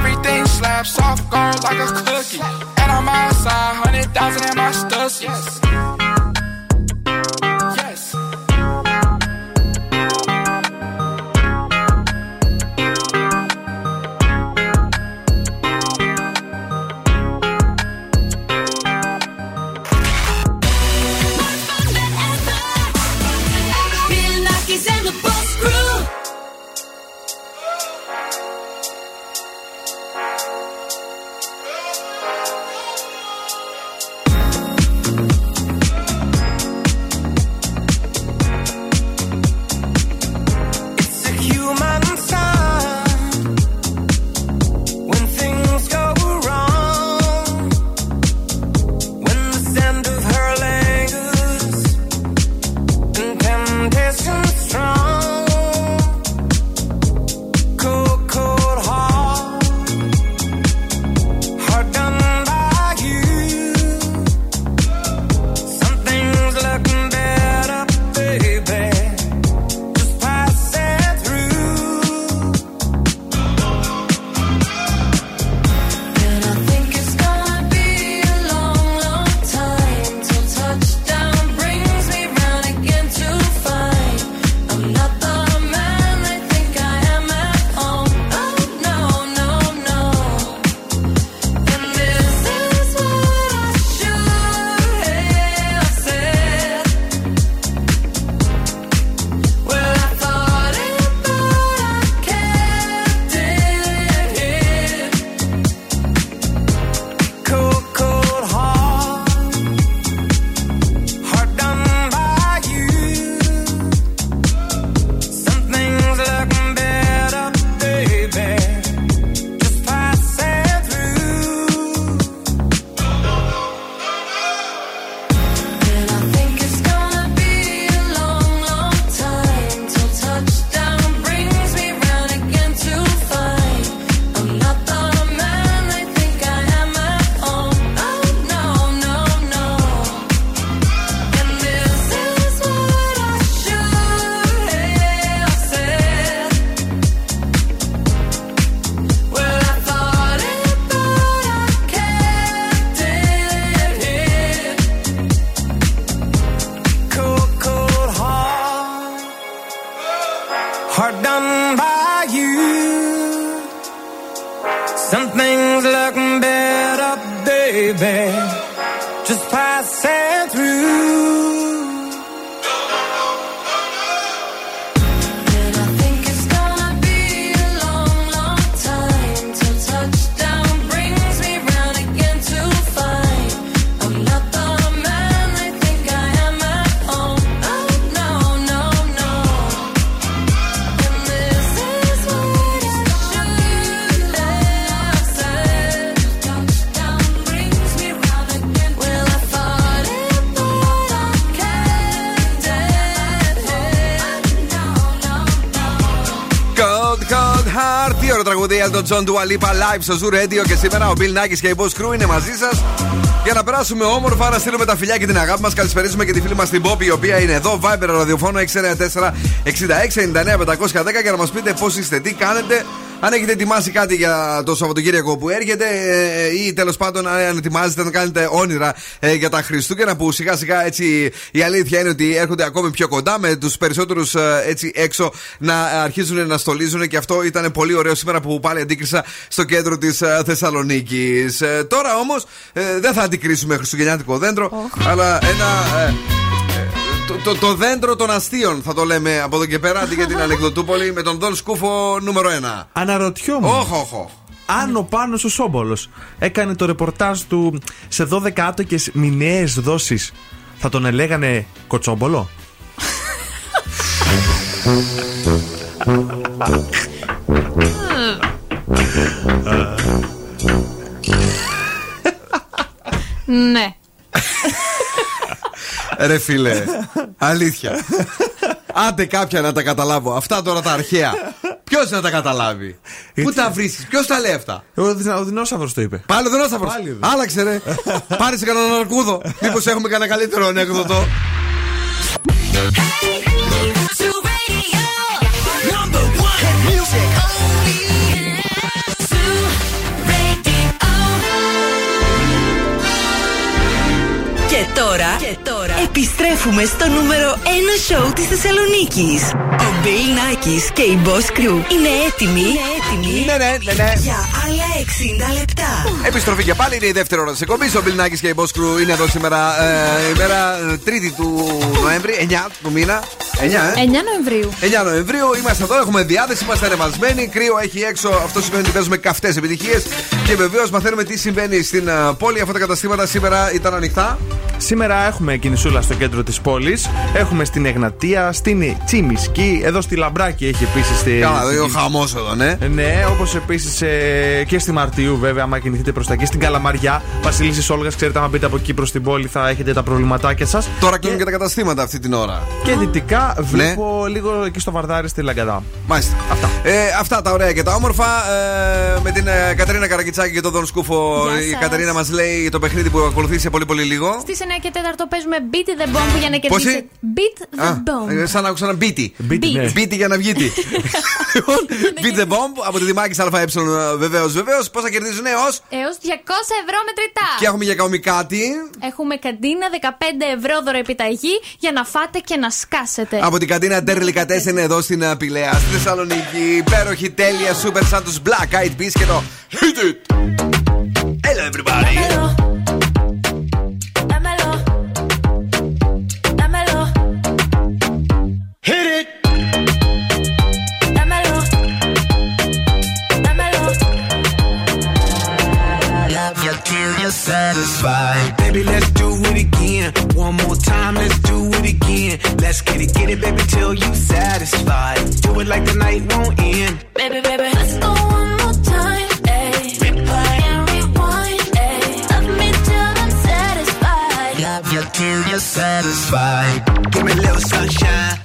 slaps soft gold like a cookie. And I'm outside, hundred thousand in my stussy. Things look better, baby. Ωραίο τραγουδί Elton John του Alipa live στο Zoo Radio και σήμερα ο Bill Nackis και η Boss Crew είναι μαζί σας. Για να περάσουμε όμορφα, να στείλουμε τα φιλιά και την αγάπη μας. Καλησπέριζουμε και τη φίλη μας την Πόπη, η οποία είναι εδώ. Viber ραδιοφόνο 694 66 99 510 για να μας πείτε πώς είστε, τι κάνετε. Αν έχετε ετοιμάσει κάτι για το Σαββατοκύριακο που έρχεται ε, ή τέλος πάντων αν ετοιμάζετε να κάνετε όνειρα ε, για τα Χριστούγεννα που σιγά σιγά έτσι η αλήθεια είναι ότι έρχονται ακόμη πιο κοντά με τους περισσότερους έτσι έξω να αρχίζουν να στολίζουν και αυτό ήταν πολύ ωραίο σήμερα που πάλι αντίκρισα στο κέντρο της Θεσσαλονίκης. Τώρα όμως δεν θα αντικρίσουμε χριστουγεννιάτικο δέντρο, αλλά ένα. Ε, το, το, το δέντρο των αστείων θα το λέμε από εδώ και πέρα αντί για την Ανεκδοτούπολη με τον Δον Σκούφο νούμερο 1. Αναρωτιόμουν. Όχ, όχ, όχ. Αν ο Πάνος ο Σόμπολος έκανε το ρεπορτάζ του σε 12 άτοκες μηνιαίες δόσεις, θα τον ελέγανε κοτσόμπολο; Ναι. Ρε φίλε, αλήθεια. Άντε κάποια να τα καταλάβω. Αυτά τώρα τα αρχαία. Ποιος να τα καταλάβει; Πού τα βρίσκεις, ποιος τα λέει αυτά; Ο, Δη- ο δεινόσαυρος το είπε. Πάλι ο Δεινόσαυρος; Πάλι ο Άλλαξε ρε. Πάρε σε κανέναν αρκούδο. Μήπως έχουμε κανένα καλύτερο ανέκδοτο. Και τώρα, και τώρα επιστρέφουμε στο νούμερο 1 σοου της Θεσσαλονίκης. Ο Bill Nackis και η Boss Crew είναι έτοιμοι, είναι έτοιμοι Ναι, ναι, ναι, ναι. για άλλα 60 λεπτά. Επιστροφή και πάλι είναι η δεύτερη ώρα της εκπομπής. Ο Μπιλνάκη και η Boss Crew είναι εδώ σήμερα, ε, ημέρα ε, Τρίτη του Νοέμβρη, 9 του μήνα. 9, ε. 9 Νοεμβρίου. 9 Νοεμβρίου είμαστε εδώ, έχουμε διάθεση, είμαστε ανεβασμένοι. Κρύο έχει έξω, αυτό σημαίνει ότι παίζουμε καυτές επιτυχίες. Και βεβαίως μαθαίνουμε τι συμβαίνει στην ε, πόλη. Αυτά τα καταστήματα σήμερα ήταν ανοιχτά. Σήμερα έχουμε κινησούλα στο κέντρο της πόλης. Έχουμε στην Εγνατία, στην Τσιμισκή, εδώ στη Λαμπράκη έχει επίσης. Στη... Καλά, εδώ είναι ο χαμός εδώ, ναι. Ναι, όπως επίσης και στη Μαρτίου, βέβαια, άμα κινηθείτε προς τα εκεί, στην Καλαμαριά, Βασιλίση Όλγα, ξέρετε, άμα μπείτε από εκεί προς την πόλη θα έχετε τα προβληματάκια σας. Τώρα κλείνουν και τα καταστήματα αυτή την ώρα. Και δυτικά βλέπω λίγο εκεί στο Βαρδάρι στη Λαγκαδά. Μάλιστα. Αυτά. Ε, αυτά τα ωραία και τα όμορφα. Ε, με την ε, Κατερίνα Καρακιτσάκη και τον Δον Σκούφο. Γεια Η σας. Κατερίνα μας λέει το παιχνίδι που ακολουθεί σε πολύ πολύ λίγο. Στις 9 και 4 παίζουμε Beat the Bomb για να Πόσοι; κερδίσετε. Beat the Α, Bomb. ε, σαν να άκουσα ένα μπίτι. Μπίτι, ναι. Μπίτι για να βγει. Λοιπόν, Beat the bomb από τη Δημάκη ΑΕ. Βεβαίως, βεβαίως. Πόσα κερδίζουν έως; Έως 200 ευρώ μετρητά. Και έχουμε για ακόμη κάτι. Έχουμε καντίνα 15 ευρώ δωρεπιταγή για να φάτε και να σκάσετε. Από την κατίνα Τέρλικα 4 είναι εδώ στην uh, Πηλαία, στη Θεσσαλονίκη. Υπέροχη, τέλεια, super σαν τους Black Eyed Peas και το Hit it! Hello everybody! Dámelo. Satisfied. Baby, let's do it again. One more time, let's do it again. Let's get it, get it, baby, till you satisfied. Do it like the night won't end. Baby, baby, let's go one more time. Replay and rewind. Love me till I'm satisfied. Love you till you're satisfied. Give me a little sunshine.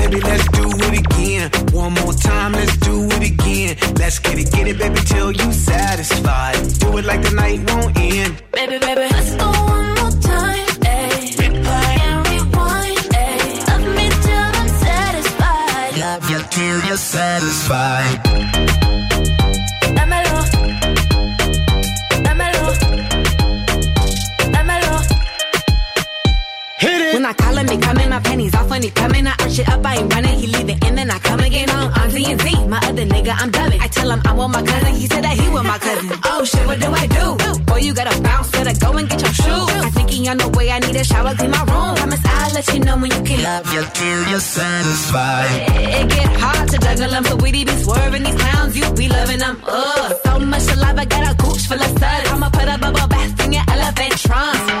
baby, let's do it again. One more time, let's do it again. Let's get it, get it, baby, till you satisfied. Do it like the night won't end. Baby, baby, let's go one more time. Ay. And rewind. Love me till I'm satisfied. Love you till you're satisfied. Pennies off when he coming. I arch it up, I ain't running. He leave it and then I come again on on Z&Z. My other nigga, I'm dubbing. I tell him I want my cousin. He said that he want my cousin. Oh shit, what do I do? Boy, you gotta bounce, better go and get your shoes. I think he on the way, I need a shower, clean my room. Promise I'll let you know when you can Love you till you're satisfied. It get hard to juggle them, so we be swerving these clowns, you be loving them. Ugh, so much saliva, got a gooch full of suds. I'ma put a bubble bath in your elephant trunk.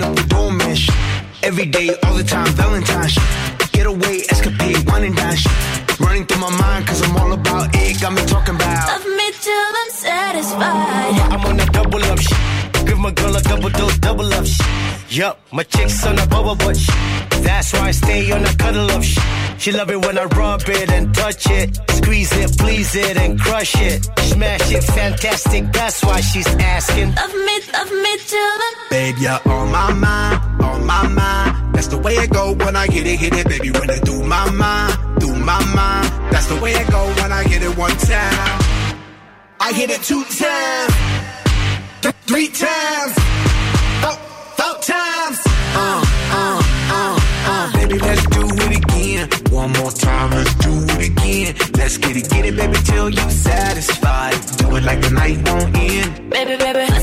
Gentlemen, up the door mish. Every day, all the time, Valentine's. Get away, escapade, wine and dine. Running through my mind, cause I'm all about it. Got me talking about. Love me till I'm satisfied. I'm on that double up shit. Give my girl a double dose, double up shit. Yup, my chick's on a bubble butt shit. That's why I stay on a cuddle up shit. She love it when I rub it and touch it. Squeeze it, please it, and crush it. Smash it, fantastic. That's why she's asking. Love me, love me till I'm Babe, you're on my mind, on my mind. That's the way it go when I hit it, hit it, baby. When I do my mind, do my mind. That's the way it go when I hit it one time. I hit it two times, th- three times, again. Let's get it, get it, baby, till you satisfied. Do it like the night won't end. Baby, baby,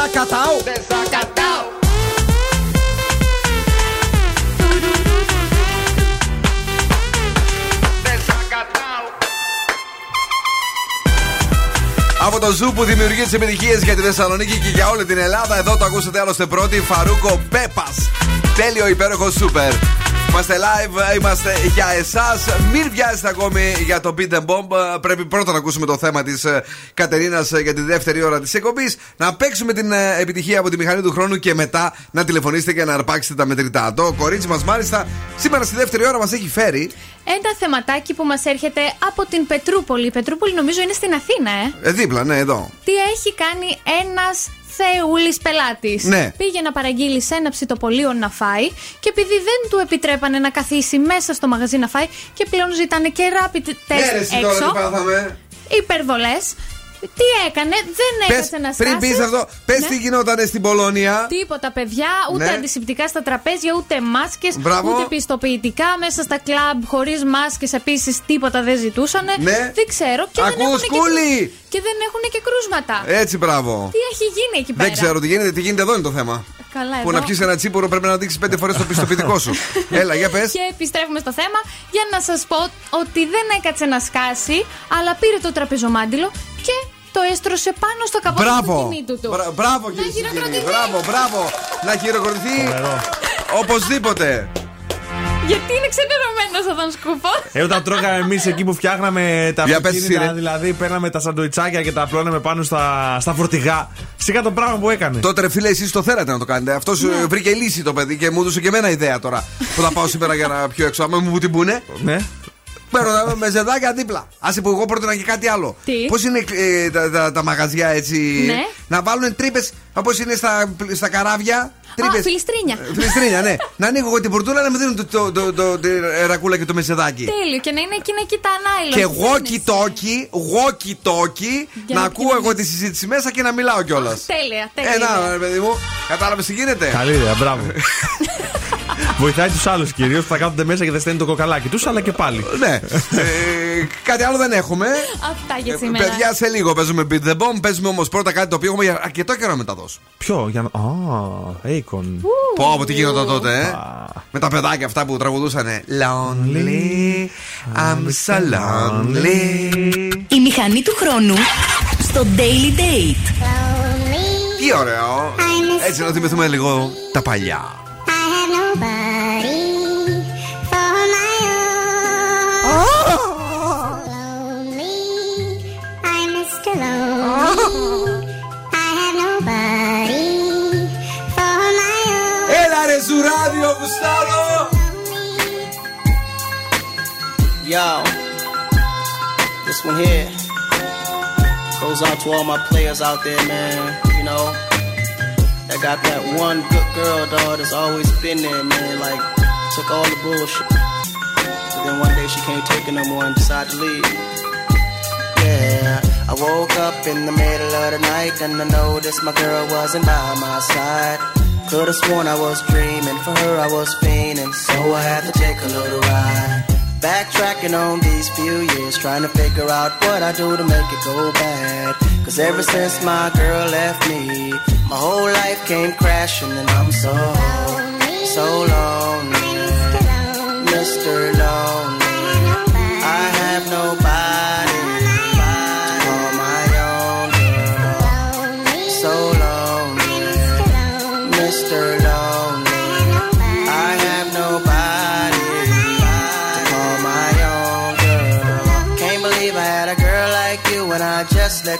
Desacatao. Desacatao. Από το Zoo που δημιουργείς τις επιτυχίες για τη Θεσσαλονίκη και για όλη την Ελλάδα. Εδώ το ακούσατε άλλωστε πρώτη. Farruko Pepas. Τέλειο υπέροχο σούπερ. Είμαστε live, είμαστε για εσάς. Μην βιάζετε ακόμη για το Beat the Bomb. Πρέπει πρώτα να ακούσουμε το θέμα της Κατερίνας για τη δεύτερη ώρα της εκπομπής. Να παίξουμε την ε, επιτυχία από τη μηχανή του χρόνου και μετά να τηλεφωνήσετε και να αρπάξετε τα μετρητά. Το κορίτσι μας, μάλιστα, σήμερα στη δεύτερη ώρα μας έχει φέρει. Ένα θεματάκι που μας έρχεται από την Πετρούπολη. Η Πετρούπολη νομίζω είναι στην Αθήνα, ε. Ε, δίπλα, ναι, εδώ. Τι έχει κάνει ένας θεούλη πελάτης. Ναι. Πήγε να παραγγείλει σε ένα ψητοπολείο να φάει και επειδή δεν του επιτρέπανε να καθίσει μέσα στο μαγαζί να φάει και πλέον ζητάνε και rapid test Ναι, ρε, εσύ τώρα έξω. τι πάθαμε. Υπερβολές. Τι έκανε, δεν Πες, έκατσε να πριν σκάσει. πεις αυτό, πες Ναι. τι γινόταν στην Πολωνία. Τίποτα, παιδιά. Ούτε Ναι. αντισηπτικά στα τραπέζια, ούτε μάσκες, Μπράβο. ούτε πιστοποιητικά. Μέσα στα κλαμπ, χωρίς μάσκες επίσης τίποτα δεν ζητούσαν. Ναι. Δεν ξέρω. Και δεν Ακούς, έχουνε και, Κούλη. και δεν έχουν και κρούσματα. Έτσι, μπράβο. Τι έχει γίνει εκεί πέρα; Δεν ξέρω τι γίνεται, τι γίνεται εδώ είναι το θέμα. Καλά, Που εδώ. να πιεις ένα τσίπουρο πρέπει να δείξεις πέντε φορές το πιστοποιητικό σου. Έλα, για πες. Και επιστρέφουμε στο θέμα για να σας πω ότι δεν έκατσε να σκάσει, αλλά πήρε το τραπεζομάντιλο και το έστρωσε πάνω στο καπότι του Μπράβο. κινήτου του. Μπρα- Μπράβο, Να κύριε Συγγενή. χειροκροτηθεί. Μπράβο, μπράβο. Να χειροκροτηθεί οπωσδήποτε. Γιατί είναι ξενερωμένος ο Δον Σκούφος; Ε, όταν τρώγαμε εμείς εκεί που φτιάχναμε τα Για πες αυτοκίνητα, εσύ, ρε. δηλαδή παίρναμε τα σαντουιτσάκια και τα απλώναμε πάνω στα, στα φορτηγά. Σιγά το πράγμα που έκανε. Τότε ρε φίλε, εσείς το θέλατε να το κάνετε. Αυτός Ναι. βρήκε λύση το παιδί και μου έδωσε και εμένα ιδέα τώρα. που θα πάω σήμερα για να πιω έξω. Άμα μου την πούνε. Ναι. Παίρνω τα με ζεδάκια δίπλα. Άσε που εγώ πρότεινα και κάτι άλλο. Τι; Πώς είναι ε, τα, τα, τα μαγαζιά έτσι; Ναι. Να βάλουν τρύπες όπως είναι στα, στα καράβια. Τρύπες. Α, φιλιστρίνια. Ε, Φιλιστρίνια, ναι. να ανοίγω εγώ την πορτούλα να με δίνουν το, το, το, το, το ρακούλα και το μεσεδάκι. Τέλειο. Και να είναι εκείνα εκεί τα νάιλον. Και που walkie talkie, walkie talkie, Για να να ακούω εγώ τη συζήτηση μέσα και να μιλάω κιόλας. Τέλεια, τέλεια. Ε, ιδέα. να, ρε παιδί μου, κατάλαβες τι γίνεται; Καλή ιδέα, μπράβο. Βοηθάει τους άλλους κυρίως που θα κάθονται μέσα και δεν στέλνει το κοκαλάκι τους, αλλά και πάλι. ναι. Ε, κάτι άλλο δεν έχουμε. Αυτά για Ε, σήμερα. παιδιά, σε λίγο παίζουμε Beat the Bomb. Παίζουμε όμως πρώτα κάτι το οποίο έχουμε για αρκετό καιρό να μεταδώσουμε. Ποιο, για να. Α, Akon. Πω, από τι γινόταν τότε, ε. Με τα παιδάκια αυτά που τραγουδούσαν. Lonely, I'm so lonely. Η μηχανή του χρόνου στο Daily Date. Τι ωραίο. Έτσι να θυμηθούμε λίγο τα παλιά. Dove Gustavo. Yo, this one here goes out to all my players out there, man. You know, I got that one good girl, dog, that's always been there, man. Like, took all the bullshit. But then one day she can't take it no more and decided to leave. Yeah. I woke up in the middle of the night and I noticed my girl wasn't by my side. Could've sworn I was dreaming, for her I was fiending, so I had to take a little ride. Backtracking on these few years, trying to figure out what I do to make it go bad. Cause ever since my girl left me, my whole life came crashing and I'm so, so lonely. Mr. Lonely.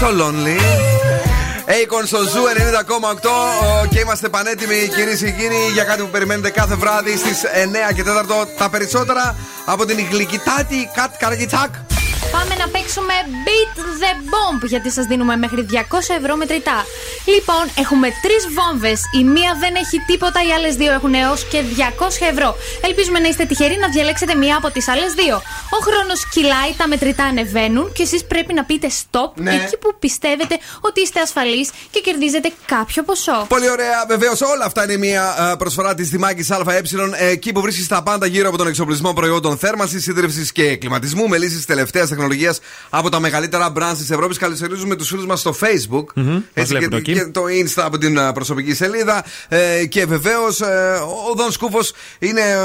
So lonely. Acorn στο Zoo 90,8 ο, και είμαστε πανέτοιμοι κυρίες και κύριοι για κάτι που περιμένετε κάθε βράδυ στις 9 και 4 τα περισσότερα από την γλυκητάτη Κατ Καραγιτσάκ. Πάμε να παίξουμε Beat the Bomb γιατί σας δίνουμε μέχρι 200 ευρώ μετρητά. Λοιπόν, έχουμε τρεις βόμβες. Η μία δεν έχει τίποτα, οι άλλες δύο έχουν έως και 200 ευρώ. Ελπίζουμε να είστε τυχεροί να διαλέξετε μία από τις άλλες δύο. Ο χρόνος κυλάει, τα μετρητά ανεβαίνουν και εσείς πρέπει να πείτε stop Ναι. εκεί που πιστεύετε ότι είστε ασφαλείς και κερδίζετε κάποιο ποσό. Πολύ ωραία, βεβαίως όλα αυτά είναι μια ε, προσφορά της Δημάκης ΑΕ. Εκεί που βρίσκεις τα πάντα γύρω από τον εξοπλισμό προϊόντων θέρμανσης, σύντρευση και κλιματισμού με λύσεις τελευταίας τεχνολογίας από τα μεγαλύτερα brands της Ευρώπης. Καλωσορίζουμε τους φίλους μας στο Facebook. Έτσι, και, βλέπουν εκεί. και το Insta από την ε, προσωπική σελίδα. Ε, και βεβαίως ο Δον Σκούφος είναι ε,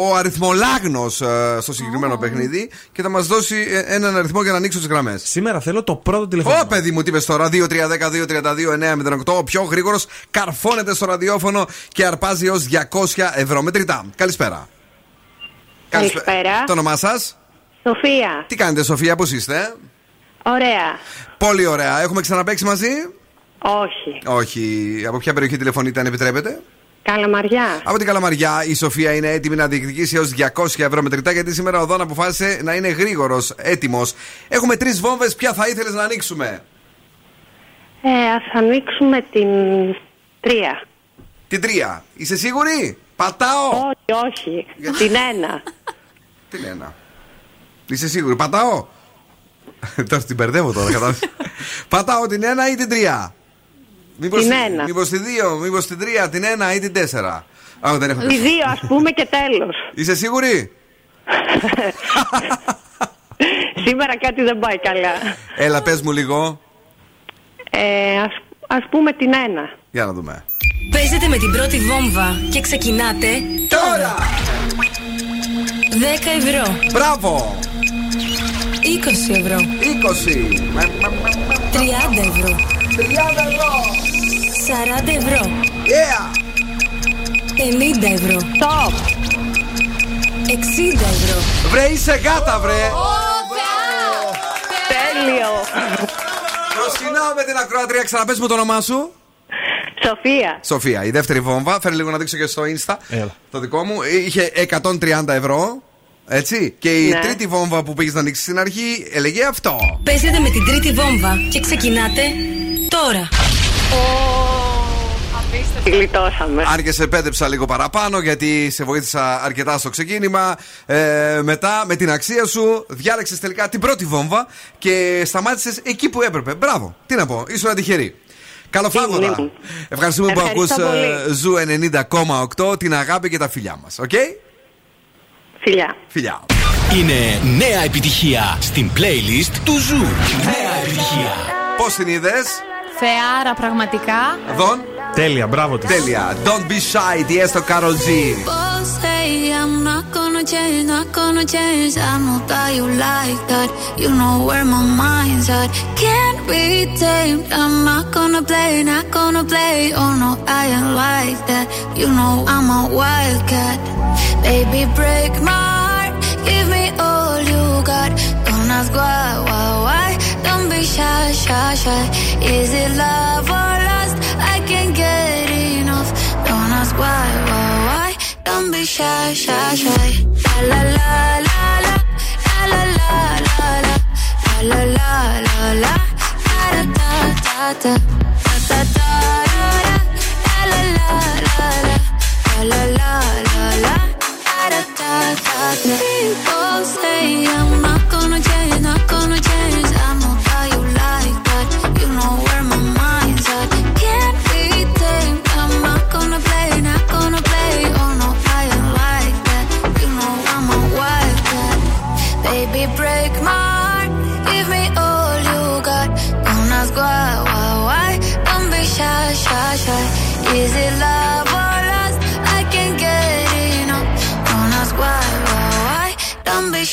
ο αριθμολάγνος στο συγκεκριμένο παιχνίδι και θα μας δώσει ε, έναν αριθμό για να ανοίξω τις γραμμές. Σήμερα θέλω το πρώτο τηλεφωνικό. Ω, παιδί μου, τι είπες τώρα. 2-3-10-2-32-9-08. Ο πιο γρήγορος καρφώνεται στο ραδιόφωνο και αρπάζει έως 200 ευρώ μετρητά. Καλησπέρα. Καλησπέρα. Το όνομά σας; Σοφία. Τι κάνετε, Σοφία, πώς είστε; Ωραία. Πολύ ωραία. Έχουμε ξαναπέξει μαζί; Όχι. Όχι. Από ποια περιοχή τηλεφωνείτε, αν επιτρέπετε; Καλαμαριά. Από την Καλαμαριά η Σοφία είναι έτοιμη να διεκδικήσει έως 200 ευρώ μετρητά γιατί σήμερα ο Δόν αποφάσισε να είναι γρήγορος, έτοιμος. Έχουμε τρεις βόμβες. Ποια θα ήθελες να ανοίξουμε; Ε, ας ανοίξουμε την τρία. Την τρία. Είσαι σίγουρη; Πατάω. Όχι, όχι. Την ένα. Την ένα. Είσαι σίγουρη. Πατάω; Τώρα την μπερδεύω τώρα. κατάλαβες. Πατάω την ένα ή την τρία; Μήπως Την τη- ένα. Μήπως τη δύο, μήπως την τρία, την ένα ή την τέσσερα; Α, δεν έχω Τη δύο ας πούμε και τέλος. Είσαι σίγουρη; Σήμερα κάτι δεν πάει καλά. Έλα, πες μου λίγο. Ε, ας, ας πούμε την ένα. Για να δούμε. Παίζετε με την πρώτη βόμβα και ξεκινάτε τώρα. 10 ευρώ. Μπράβο. 20 ευρώ. 20. 30 ευρώ. 30 ευρώ. 40 ευρώ. Yeah. 50 ευρώ. Stop. 60 ευρώ. Βρε, είσαι γάτα, βρε. Τέλειο. Προσκυνάω με την ακροατρία. Ξαναπες μου το όνομά σου. Σοφία. Σοφία, η δεύτερη βόμβα. Φέρε λίγο να δείξω και στο Insta. Έλα. Το δικό μου. Είχε 130 ευρώ. Έτσι. Και η Ναι. τρίτη βόμβα που πήγες να ανοίξεις στην αρχή έλεγε αυτό. Παίζετε με την τρίτη βόμβα και ξεκινάτε τώρα. Γλιτώσαμε. Άργησε, πέδεψα λίγο παραπάνω γιατί σε βοήθησα αρκετά στο ξεκίνημα. Ε, μετά, με την αξία σου, διάλεξες τελικά την πρώτη βόμβα και σταμάτησες εκεί που έπρεπε. Μπράβο, τι να πω, ήσουν τυχερή. Καλοφάγωρα. Ήμουν, ήμουν. Ευχαριστούμε που ακούς Ευχαριστώ ε, πολύ. Zoo 90,8 την αγάπη και τα φιλιά μας. Οκ; Φιλιά. Φιλιά. Είναι νέα επιτυχία στην playlist του Zoo. Νέα επιτυχία. Πώς την είδες; Θεάρα, πραγματικά. Δον. Τέλεια, μπράβο τη. Τέλεια. Don't be shy, τι έστω Carol G. Both say I'm not gonna change, not gonna change. I know that you like that. You know where my mind's at. Can't be tamed. I'm not gonna play, not gonna play. Oh no, I ain't like that. You know I'm a wildcat. Baby, break my heart. Give me all you got. Don't ask why, why, why. Don't be shy, shy, shy. Is it love or why, why, why? Don't be shy, shy, shy. La la la la la, la la la la, la la la la, la la, da da da da da, da da da da, la la la la, la la la la, la la. Ta da da da da. People say I'm not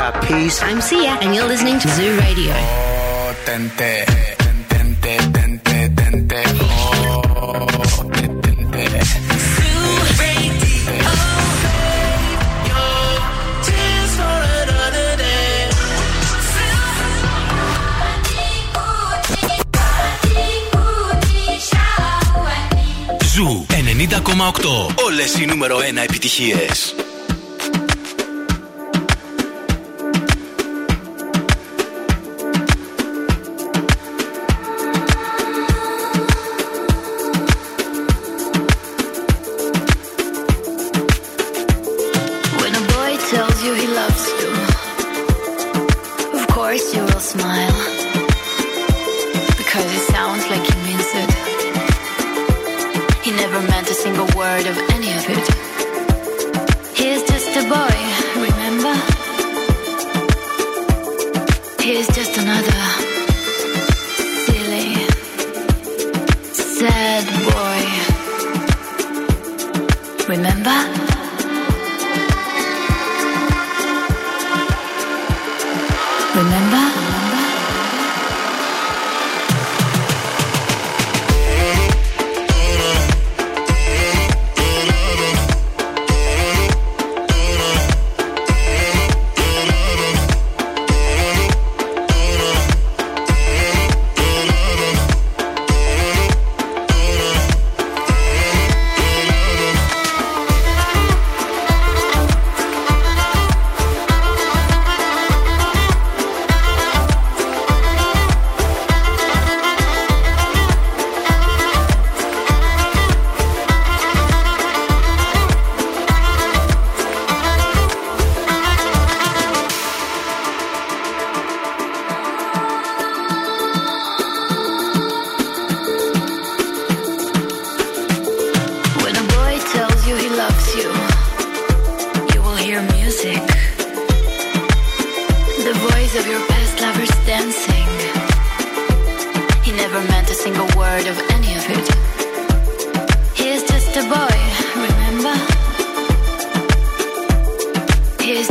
the Black Eyed Peas. I'm Sia, and you're listening to Zoo Radio. Tente, tente, tente, tente, oh, tente. Ζου 90,8. Όλες οι νούμερο 1 επιτυχίες.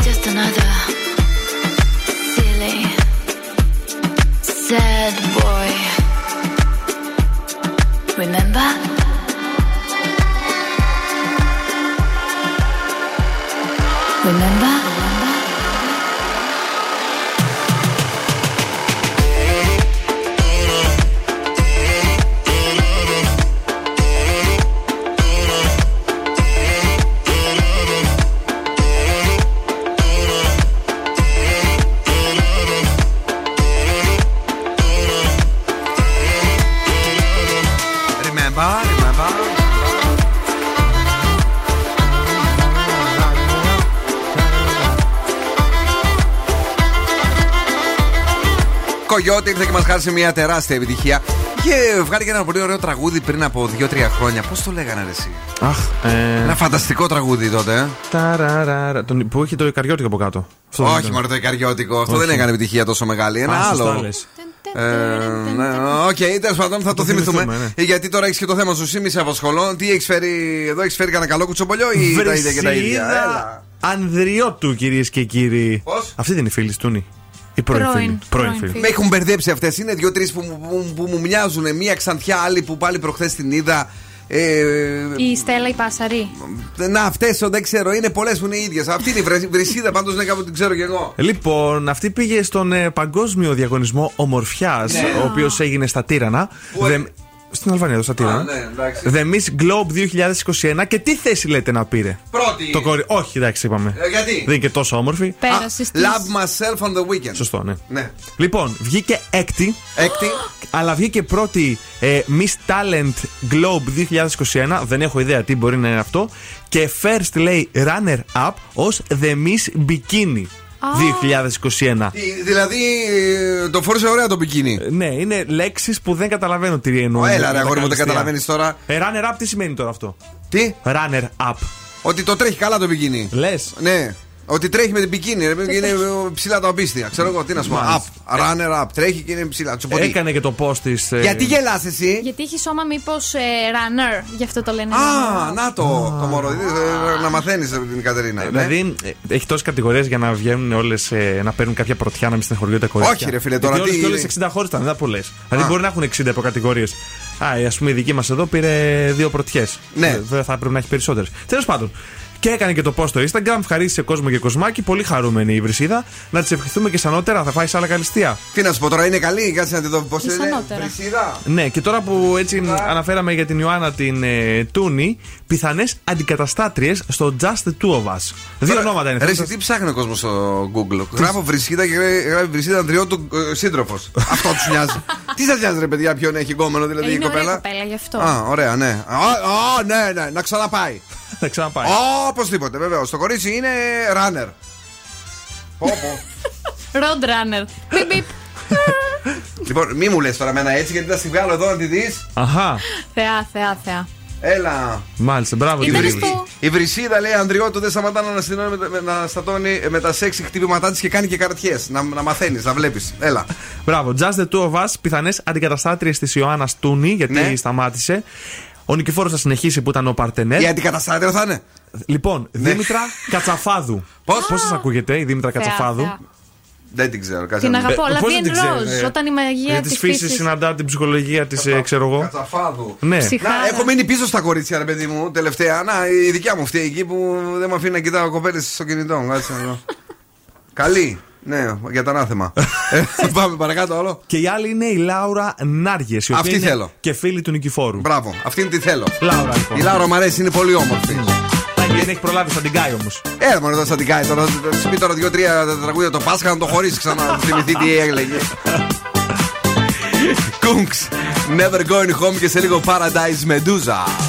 just another silly, sad boy. Remember? Remember? Κογιώτη ήρθε και μας χάρισε μια τεράστια επιτυχία. Και βγάλει και ένα πολύ ωραίο τραγούδι πριν από 2-3 χρόνια. Πώς το λέγανε ρε, εσύ; Αχ, ε, Ένα φανταστικό τραγούδι τότε. ε. ταραραρα, τον- που έχει το Ικαριώτικο από κάτω. Αυτό δεν Όχι, ήταν. μόνο το Ικαριώτικο. Αυτό Όχι. δεν έκανε επιτυχία τόσο μεγάλη. Ένα Α, σωστά άλλο. λες. Ε, ναι, Οκ, τέλος πάντων θα το θυμηθούμε. θυμηθούμε, Ε, Γιατί τώρα έχεις και το θέμα σου, εσύ μη σε απασχολώ. Τι έχεις φέρει εδώ, έχεις φέρει κανένα καλό κουτσομπολιό ή τα ίδια και τα ίδια. Βρυσίδα Έλα. Ανδριώτου, κυρίες και κύριοι. Πώς; Αυτή δεν είναι φίλη Τούνη. Η πρώην Πρώην, φίλη. πρώην φίλη. φίλη. Με έχουν μπερδέψει αυτές. Είναι δύο-τρεις που, μου- που, που μου μοιάζουν. Μία ξανθιά, άλλη που πάλι προχθές την είδα. Ε, Η Στέλλα η Πάσαρη. να, αυτές δεν ξέρω. Είναι πολλές που είναι ίδιες. Αυτή είναι η βρε- βρυσίδα, πάντως ναι, κάπου την ξέρω κι εγώ. Λοιπόν, αυτή πήγε στον ε, παγκόσμιο διαγωνισμό ομορφιάς, Ναι. ο οποίος έγινε στα Τύρανα. Πού The- έγινε; Στην Αλβανία, εδώ στα Τύρανα. Α, ναι, εντάξει. The Miss Globe 2021. Και τι θέση λέτε να πήρε; Πρώτη. Το κορι... Όχι, εντάξει, είπαμε. Ε, γιατί; Δεν είναι και τόσο όμορφη. Πέρασες τη. Love myself on the weekend. Σωστό, ναι. Ναι. Λοιπόν, βγήκε έκτη. Έκτη. Αλλά βγήκε πρώτη ε, Miss Talent Globe 2021. Δεν έχω ιδέα τι μπορεί να είναι αυτό. Και first λέει runner up ως The Miss Bikini 2021. Τι, Δηλαδή ε, το φόρησε ωραία το μπικίνι. Ναι, είναι λέξεις που δεν καταλαβαίνω τι εννοούν. Ω, έλα, ρε, με τα αγόρι μου, δεν καλυστία. καταλαβαίνεις τώρα. Ε, runner up, τι σημαίνει τώρα αυτό; Τι; Runner up. Ότι το τρέχει καλά το μπικίνι. Λες. Ναι. Ότι τρέχει με την μπικίνι. ρε, Είναι ε, ψηλά τα οπίστια. Ξέρω εγώ τι να σου πω. Up. Μάλιστα. Runner up. Τρέχει και είναι ψηλά. Τσουποτή. Έκανε και το post της. Γιατί γελάς εσύ; Γιατί έχει σώμα μήπως runner, γι' αυτό το λένε. Α, να το. Το μωρό. Είδες, ε, Να μαθαίνεις την Κατερίνα. ναι. Δηλαδή ε, έχει τόσες κατηγορίες για να βγαίνουν όλες να παίρνουν κάποια πρωτιά να μην στεναχωριούνται τα κορίτσια. Όχι, ρε φίλε, τώρα Γιατί τι όλες, και είναι. όλες 60 χώρες ήταν, δεν ήταν πολλέ. Δηλαδή Α. μπορεί να έχουν 60 υποκατηγορίε. Α, ας πούμε η δική μας εδώ πήρε δύο πρωτιές. Ναι. Βέβαια θα έπρεπε να έχει περισσότερες. Τέλος πάντων. Και έκανε και το post στο Instagram, ευχαρίστησε κόσμο και κοσμάκι, πολύ χαρούμενη η Βρυσίδα. Να της ευχηθούμε και σαν νότερα, θα φάει σε άλλα καλυστία. Τι να σου πω τώρα, είναι καλή. Κάτσε να τη δω πώς είναι. Ισανότερα. Βρυσίδα. Ναι, και τώρα που έτσι αναφέραμε για την Ιωάννα την ε, Τούνη, πιθανές αντικαταστάτριες στο Just the Two of Us. Δύο Τώρα, ονόματα είναι. Ρε, Θέλω εσύ να τι ψάχνει ο κόσμος στο Google. Γράφω βρυσίδα και γράφει βρυσίδα ανδριώτου ε, σύντροφος. Αυτό τους νοιάζει. Τι σας νοιάζει, ρε παιδιά, ποιον έχει γκόμενο δηλαδή η Ε, Είναι ωραία κοπέλα; κοπέλα γι' αυτό. Α, ωραία, ναι. Α, α, ναι, ναι, να ξαναπάει. Θα ξαναπάει. Οπωσδήποτε, βεβαίως. Το κορίτσι είναι runner. Πω, πω. Road runner. Μπιπ, μπιπ. λοιπόν, μη μου λες τώρα εμένα έτσι, γιατί θα στη βγάλω εδώ να τη δεις. Αχά, Θεά, θεά, θεά. Έλα. μάλιστα, μπράβο. Η, Ήταν κύριε. βρυ... στο- η Βρυσίδα λέει Ανδριώτου δεν σταματά να, αναστηνώνει με, με- να στατώνει με τα σεξ χτυπήματά της και κάνει και καρτιέ. Να, να μαθαίνεις, να βλέπεις. Έλα. Μπράβο, Just the Two of Us, πιθανές αντικαταστάτριες της Ιωάννας Τούνη, γιατί Ναι. σταμάτησε. Ο Νικηφόρος θα συνεχίσει που ήταν ο Παρτενέρ. Η αντικαταστάτρια θα είναι. Λοιπόν, Δήμητρα Κατσαφάδου. Πώς; Πώς σας ακούγεται η Δήμητρα Θεά, Κατσαφάδου; θεά. Δεν την ξέρω. Κάτσε Την να δω. αγαπώ, Ε, αλλά πώς βγαίνει δεν την ξέρεις, ροζ. ε; Όταν η μαγεία Για της της φύσης φύσης. συναντά την ψυχολογία της, ξέρω εγώ. Κατσαφάδου. Ναι. Ψυχ- Να, Χάρα. έχω μείνει πίσω στα κορίτσια, ρε παιδί μου, τελευταία. Να, η δικιά μου αυτή εκεί που δεν με αφήνει να κοιτάω κοπέλες στο κινητό. Κάτσε να δω. Καλή. Ναι, για το ανάθεμα. Ε, Πάμε παρακάτω όλο. Και η άλλη είναι η Λάουρα Νάργες, η οποία Αυτή είναι θέλω. και φίλη του Νικηφόρου. Μπράβο, αυτήν τη θέλω. Λάουρα, λοιπόν. Η Λάουρα μου αρέσει, είναι πολύ όμορφη. Α, Δεν έχει προλάβει σαν την Κάι όμως. Ε, μόνο εδώ σαν την κάνει τώρα. Θα σου πει τώρα δύο-τρία τραγούδια το Πάσχα να το χωρίσεις ξανά. Να θυμηθεί τι έλεγε. Κούγκς, Never going home και σε λίγο Paradise Medusa.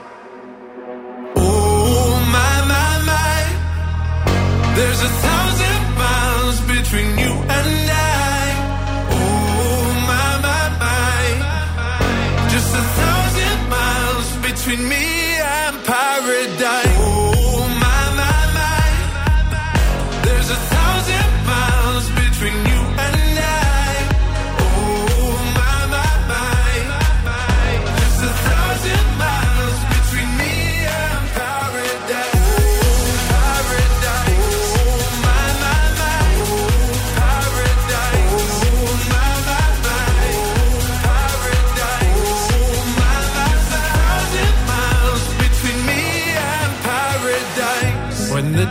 There's a thousand miles between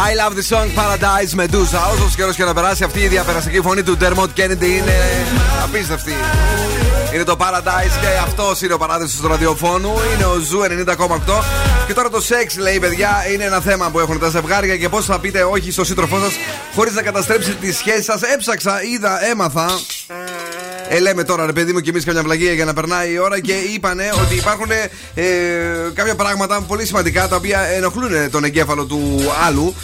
I love the song Paradise Meduza. Όσο καιρό και να περάσει, αυτή η διαπεραστική φωνή του Dermot Kennedy είναι απίστευτη. Είναι το Paradise και αυτός είναι ο παράδεισος του ραδιοφώνου. Είναι ο Zoo 90,8. Και τώρα το σεξ, λέει παιδιά, είναι ένα θέμα που έχουν τα ζευγάρια και πώς θα πείτε όχι στο σύντροφό σας χωρίς να καταστρέψετε τη σχέση σας. Έψαξα, είδα, έμαθα. Ε, λέμε τώρα, ρε παιδί μου, και εμείς καμιά βλακεία για να περνάει η ώρα και είπανε ότι υπάρχουν ε, κάποια πράγματα πολύ σημαντικά τα οποία ενοχλούν τον εγκέφαλο του άλλου.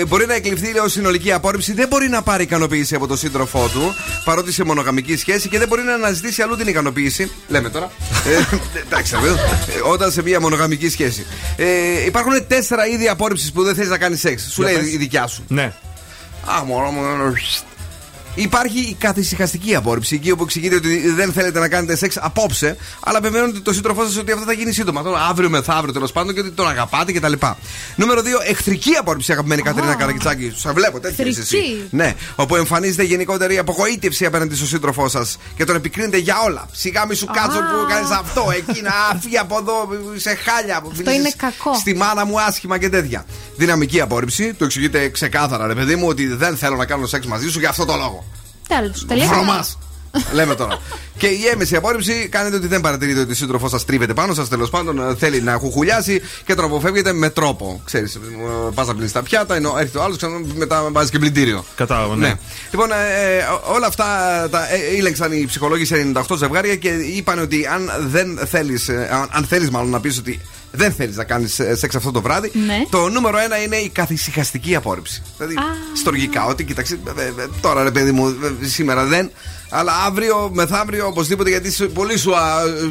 Ε, μπορεί να εκλειφθεί λέω, συνολική απόρριψη, δεν μπορεί να πάρει ικανοποίηση από τον σύντροφό του, παρότι σε μονογαμική σχέση και δεν μπορεί να αναζητήσει αλλού την ικανοποίηση. Λέμε τώρα. Ε, εντάξει, ρε παιδί μου, ε, όταν σε μια μονογαμική σχέση. Ε, υπάρχουν τέσσερα είδη απόρριψης που δεν θες να κάνεις σεξ. Σου Για λέει πες. η δικιά σου. Ναι. Α, μωρό μου. Υπάρχει η καθησυχαστική απόρριψη, εκεί όπου εξηγείτε ότι δεν θέλετε να κάνετε σεξ απόψε, αλλά βεβαιώνετε το σύντροφό σας ότι αυτό θα γίνει σύντομα. Τώρα, αύριο μεθαύριο τέλος πάντων και ότι τον αγαπάτε κτλ. Νούμερο 2, εχθρική απόρριψη, αγαπημένη Κατερίνα Καρακιτσάκη. Σα βλέπω, τέτοια είσαι εσύ. Εχθρική. Ναι, όπου εμφανίζεται γενικότερη απογοήτευση απέναντι στον σύντροφό σας και τον επικρίνετε για όλα. Σιγά μη σου κάτσω που κάνεις αυτό, εκείνα, φύγει από εδώ, σε χάλια. Αυτό είναι κακό. Στη μάνα μου άσχημα και τέτοια. Δυναμική απόρριψη, το εξηγείτε ξεκάθαρα, ρε παιδί μου, ότι δεν θέλω να κάνω σεξ μαζί σου για αυτό το λόγο. Τέλο. Τελείως. Βρωμά. Λέμε τώρα. και η έμεση απόρριψη κάνετε ότι δεν παρατηρείτε ότι ο σύντροφός σας τρίβεται πάνω σας. Τέλος πάντων ε, θέλει να χουχουλιάσει και τον αποφεύγετε με τρόπο. Ξέρεις, πας να πλύνεις τα πιάτα, ενώ έρχεται ο άλλος ξανά μετά βάζεις και πλυντήριο. Κατάλαβα, ναι. Λοιπόν, ε, ε, όλα αυτά τα ε, ήλεξαν οι ψυχολόγοι σε 98 ζευγάρια και είπαν ότι αν δεν θέλεις, αν, αν θέλεις μάλλον να πεις ότι δεν θέλεις να κάνεις σεξ αυτό το βράδυ, Ναι. το νούμερο ένα είναι η καθησυχαστική απόρριψη. Δηλαδή, στοργικά, ότι κοίταξε, ε, ε, τώρα ρε παιδί μου, ε, σήμερα δεν, αλλά αύριο, μεθαύριο, οπωσδήποτε, γιατί σε- πολύ σου α,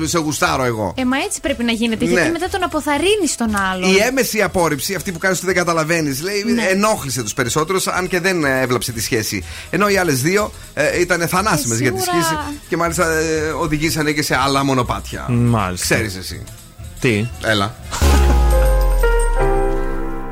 σε γουστάρω εγώ. Ε, μα έτσι πρέπει να γίνεται. Γιατί Ναι. μετά τον αποθαρρύνεις τον άλλον. Η έμεση απόρριψη, αυτή που κάνεις ότι δεν καταλαβαίνεις, λέει Ναι. ενόχλησε τους περισσότερους, αν και δεν ε, έβλαψε τη σχέση. Ενώ οι άλλες δύο ε, ήταν θανάσιμες Ε, για τη σίγουρα. σχέση και μάλιστα ε, οδηγήσανε και σε άλλα μονοπάτια. Μάλιστα. Ξέρεις εσύ. Τι; Έλα.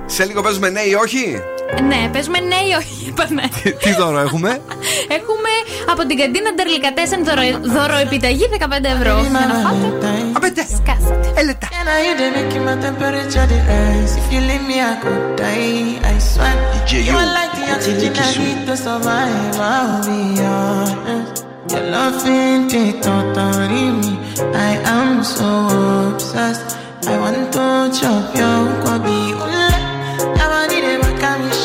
σε λίγο παίζουμε ναι ή όχι; Ναι, παίζουμε ναι ή όχι, είπαμε. Τι δώρο έχουμε; Έχουμε από την καντίνα Ντερλικατέσεν δώρο, δώρο επιταγή 15 ευρώ. Για να φάτε. Απέντε. Σκάσατε. Έλετα. And now you they making my temperature the rise. If you leave me, I could die. I swear. you are like the oxygen I need to survive. I'll be honest. Your loving it totally me. I am so obsessed. I want to chop your kwabi. Ule, yabani de bakamishi. Ule,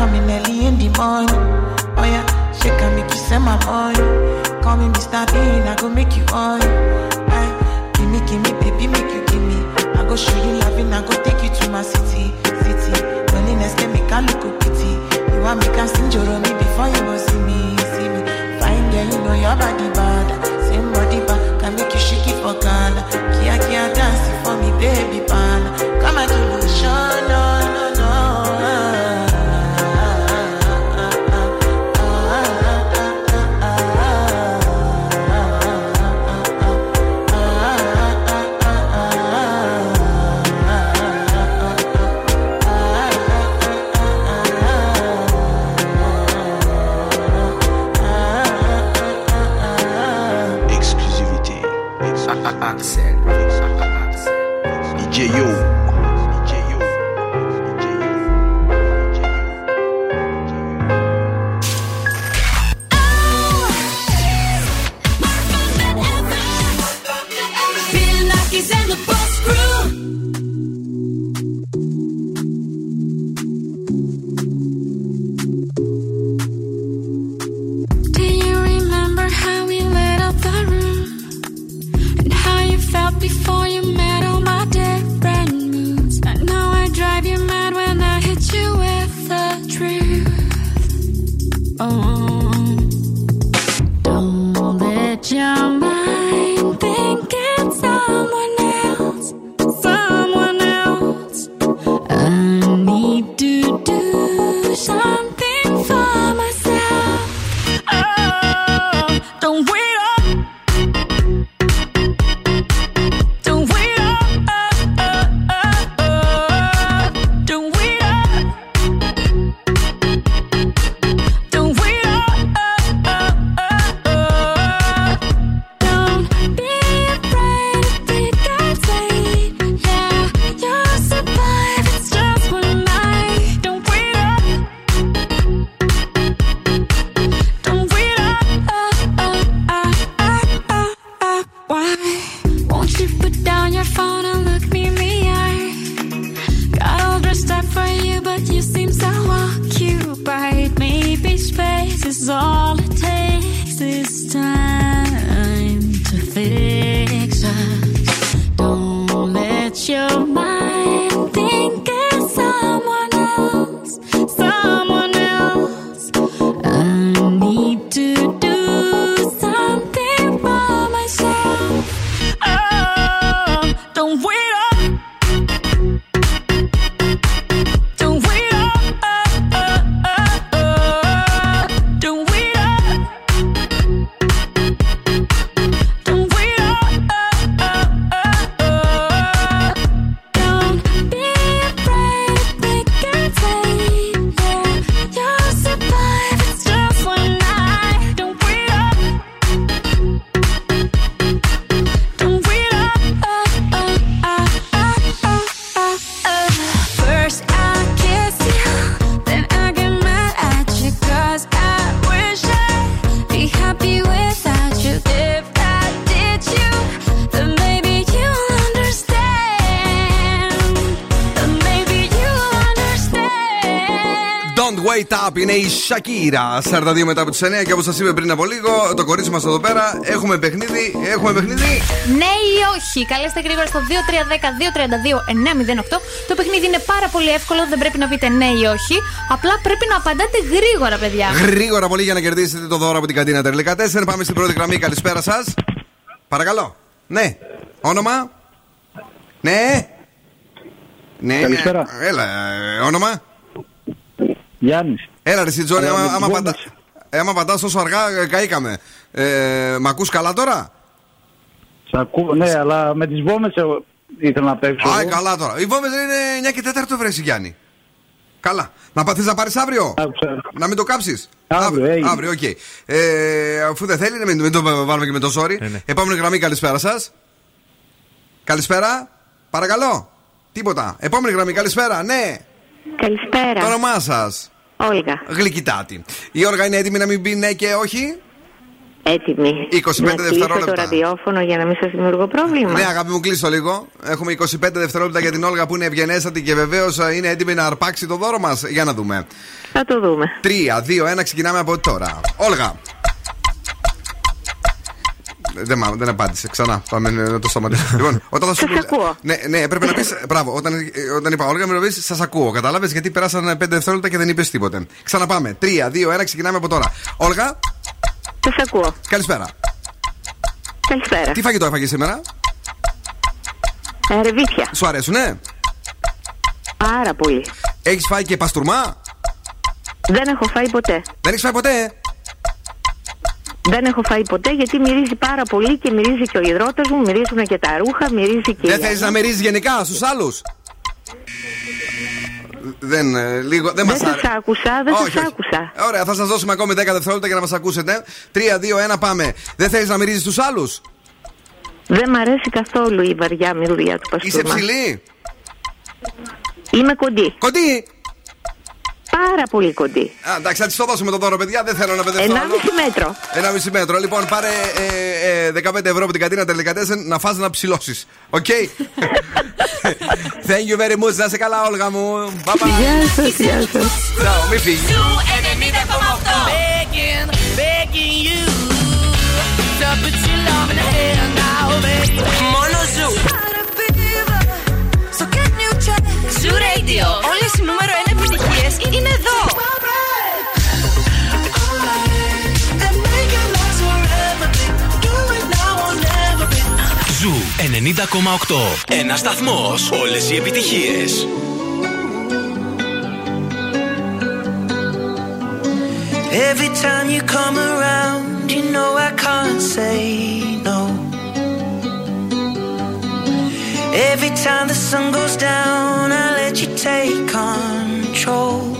coming early in the morning? Oh yeah, she can make you send my money. Call me Mr. Bean, I go make you on. Aye, eh, give me, give me, baby, make you give me. I go show you loving, I go take you to my city, city. Loneliness can make I look pity. You want me can sing me before you go see me, see me. Fine girl, you know your body bad. Same body bad, can make you shake it for Ghana. Kia kia dance for me, baby pan. Come and do the show, no. accent. DJ Yo. Up είναι η Shakira. 42 μετά από τις 9 και όπως σας είπε πριν από λίγο, το κορίτσι μας εδώ πέρα έχουμε παιχνίδι. Έχουμε παιχνίδι. Ναι ή όχι. Καλέστε γρήγορα στο 2310-232-908. Το παιχνίδι είναι πάρα πολύ εύκολο, δεν πρέπει να πείτε ναι ή όχι. Απλά πρέπει να απαντάτε γρήγορα, παιδιά. Γρήγορα πολύ για να κερδίσετε το δώρο από την καντίνα Τερλικά 4. Πάμε στην πρώτη γραμμή. Καλησπέρα σας. Παρακαλώ. Ναι. Όνομα. Ναι. Ναι. Καλησπέρα. Έλα, ε, όνομα. Γιάννης. Έλα, ρε συ Τζόνι, Έλα, με άμα, τις άμα, βόμβες. πατά, ε, άμα πατάς τόσο αργά, ε, καήκαμε. Ε, μ' ακούς καλά τώρα; Σ' ακούω, ναι, αλλά με τις βόμβες εγώ ήθελα να παίξω. Α, εγώ. καλά τώρα. Οι βόμβες είναι 9 και 4 βρε Γιάννη. Καλά. Να πάθεις να πάρεις αύριο; Να μην το κάψεις; Αύριο, έγινε. Αύριο, οκ. Ε, αφού δεν θέλει, μην, μην το βάλουμε και με το sorry. ναι. Επόμενη γραμμή, καλησπέρα σας. Καλησπέρα. Παρακαλώ. Τίποτα. Επόμενη γραμμή, καλησπέρα. Ναι. Καλησπέρα. Το όνομά σας. Όλγα. Γλυκητάτη. Η όργα είναι έτοιμη να μην πει ναι και όχι; Έτοιμη. 25 να κλείσω δευτερόλεπτα. το ραδιόφωνο για να μην σας δημιουργώ πρόβλημα. Ναι, αγάπη μου, κλείσω λίγο. Έχουμε 25 δευτερόλεπτα για την Όλγα που είναι ευγενέστατη και βεβαίως είναι έτοιμη να αρπάξει το δώρο μας. Για να δούμε. Θα το δούμε. 3, 2, 1, ξεκινάμε από τώρα. Όλγα. Δεν, μ' δεν απάντησε. Ξανά. Πάμε να το σταματήσουμε. λοιπόν, όταν θα σου Σας ακούω. Ναι, ναι, πρέπει να πει. Μπράβο, όταν, όταν είπα Όλγα, πρέπει να πεις Σας ακούω. Κατάλαβες γιατί περάσαν 5 δευτερόλεπτα και δεν είπες τίποτε. Ξαναπάμε. 3, 2, 1, ξεκινάμε από τώρα. Όλγα. Σας ακούω. Καλησπέρα. Καλησπέρα. Τι φαγητό έφαγες σήμερα; Ε, ρεβίθια. Σου αρέσουνε; Πάρα πολύ. Έχεις φάει και παστούρμα; Δεν έχω φάει ποτέ. Δεν έχεις φάει ποτέ; Δεν έχω φάει ποτέ γιατί μυρίζει πάρα πολύ και μυρίζει και ο υδρότας μου, μυρίζουν και τα ρούχα, μυρίζει και. Δεν η- θέλει να μυρίζεις γενικά στους άλλους; Δεν, ε, λίγο, δεν Δεν μας σας άρεσε. άκουσα, δεν Όχι, σας όχι. άκουσα. Ωραία, θα σας δώσουμε ακόμη 10 δευτερόλεπτα για να μας ακούσετε. 3, 2, 1, πάμε. Δεν θέλει να μυρίζεις του άλλους; Δεν μ' αρέσει καθόλου η βαριά μυρουδιά του Είσαι παστούρμα. ψηλή. Είμαι κοντή. Κοντή. Πάρα πολύ κοντή. Α, εντάξει, θα της το δώσουμε το δώρο, παιδιά. Δεν θέλω να παιδευτώ. 1,5 άλλο. μέτρο. 1,5 μέτρο. Λοιπόν, πάρε ε, ε, 15 ευρώ από την κατίνα τελικά να φας να ψηλώσεις. OK; Thank you very much. Να είσαι καλά, Όλγα μου. Bye bye. Γεια σας, γεια σας. Ciao, μη φύγεις. Begging, begging you to put your loving hand out, baby. Μόνο ζου. So can you check? Ζου Radio. Όλες οι νούμερο 1 90,8. Ένα σταθμό. Όλε οι επιτυχίε. Every time you come around, you know I can't say no. Every time the sun goes down, I let you take control.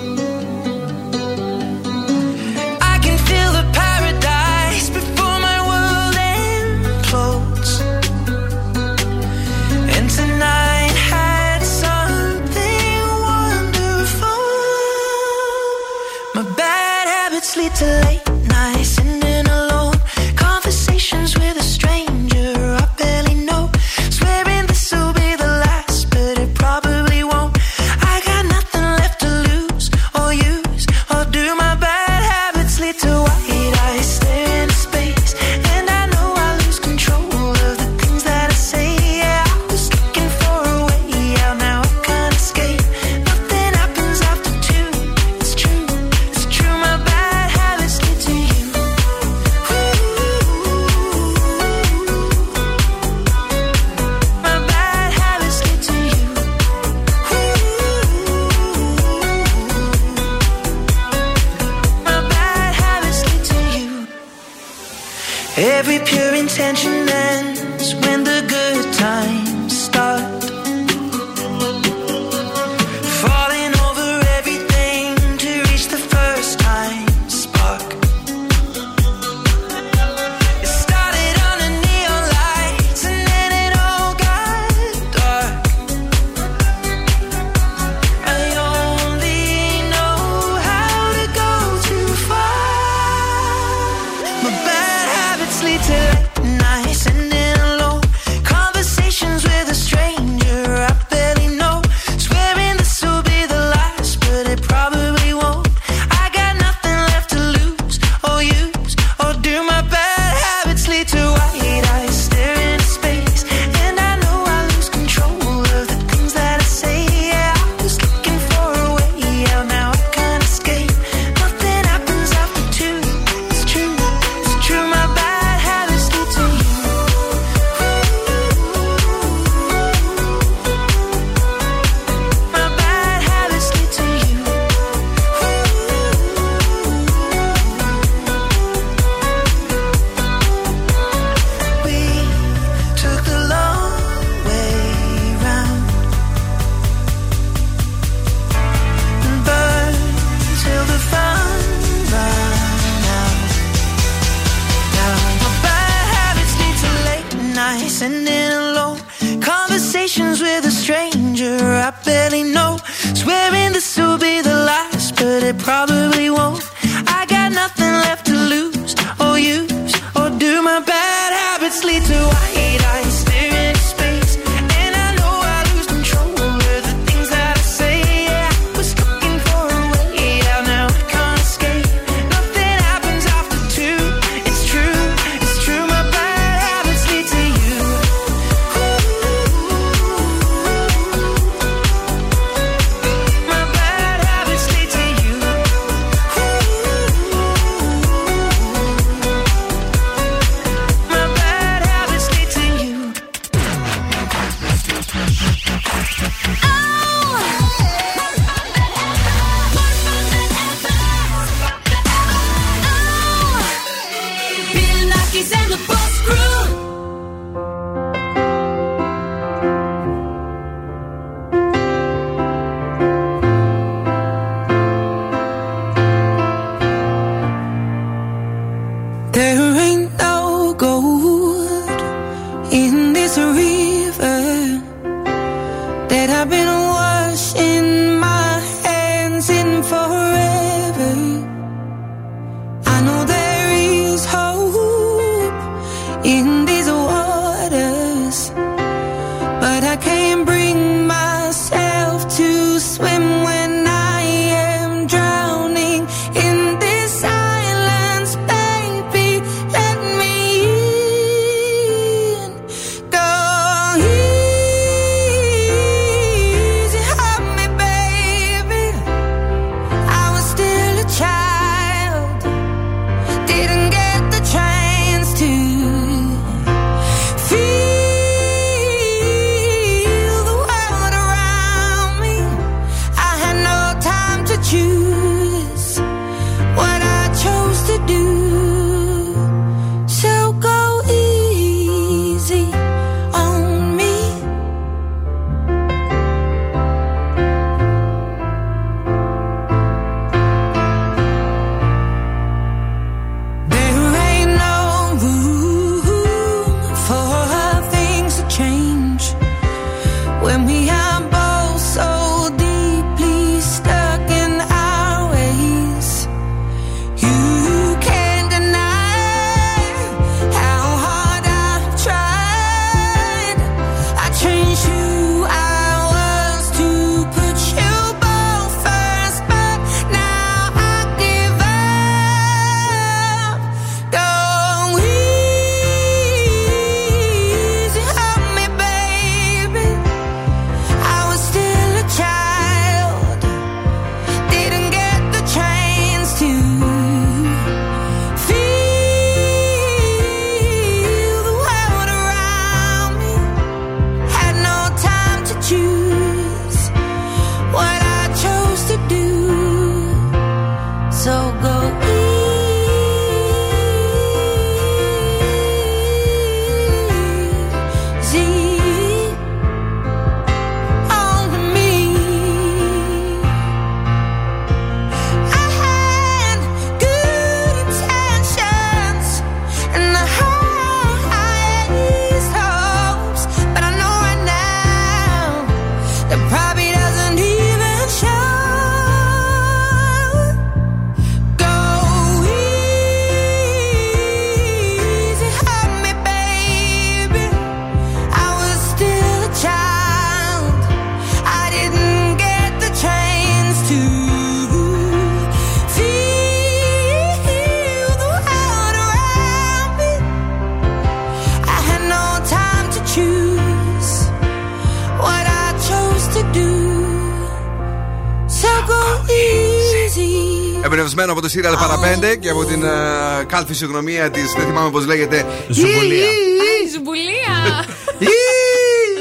Εμπνευσμένο από το Serial Παραπέντε και από την ε, καλ φυσιογνωμία της, δεν θυμάμαι πώς λέγεται. Ζουμπουλία. Α, η ζουμπουλία.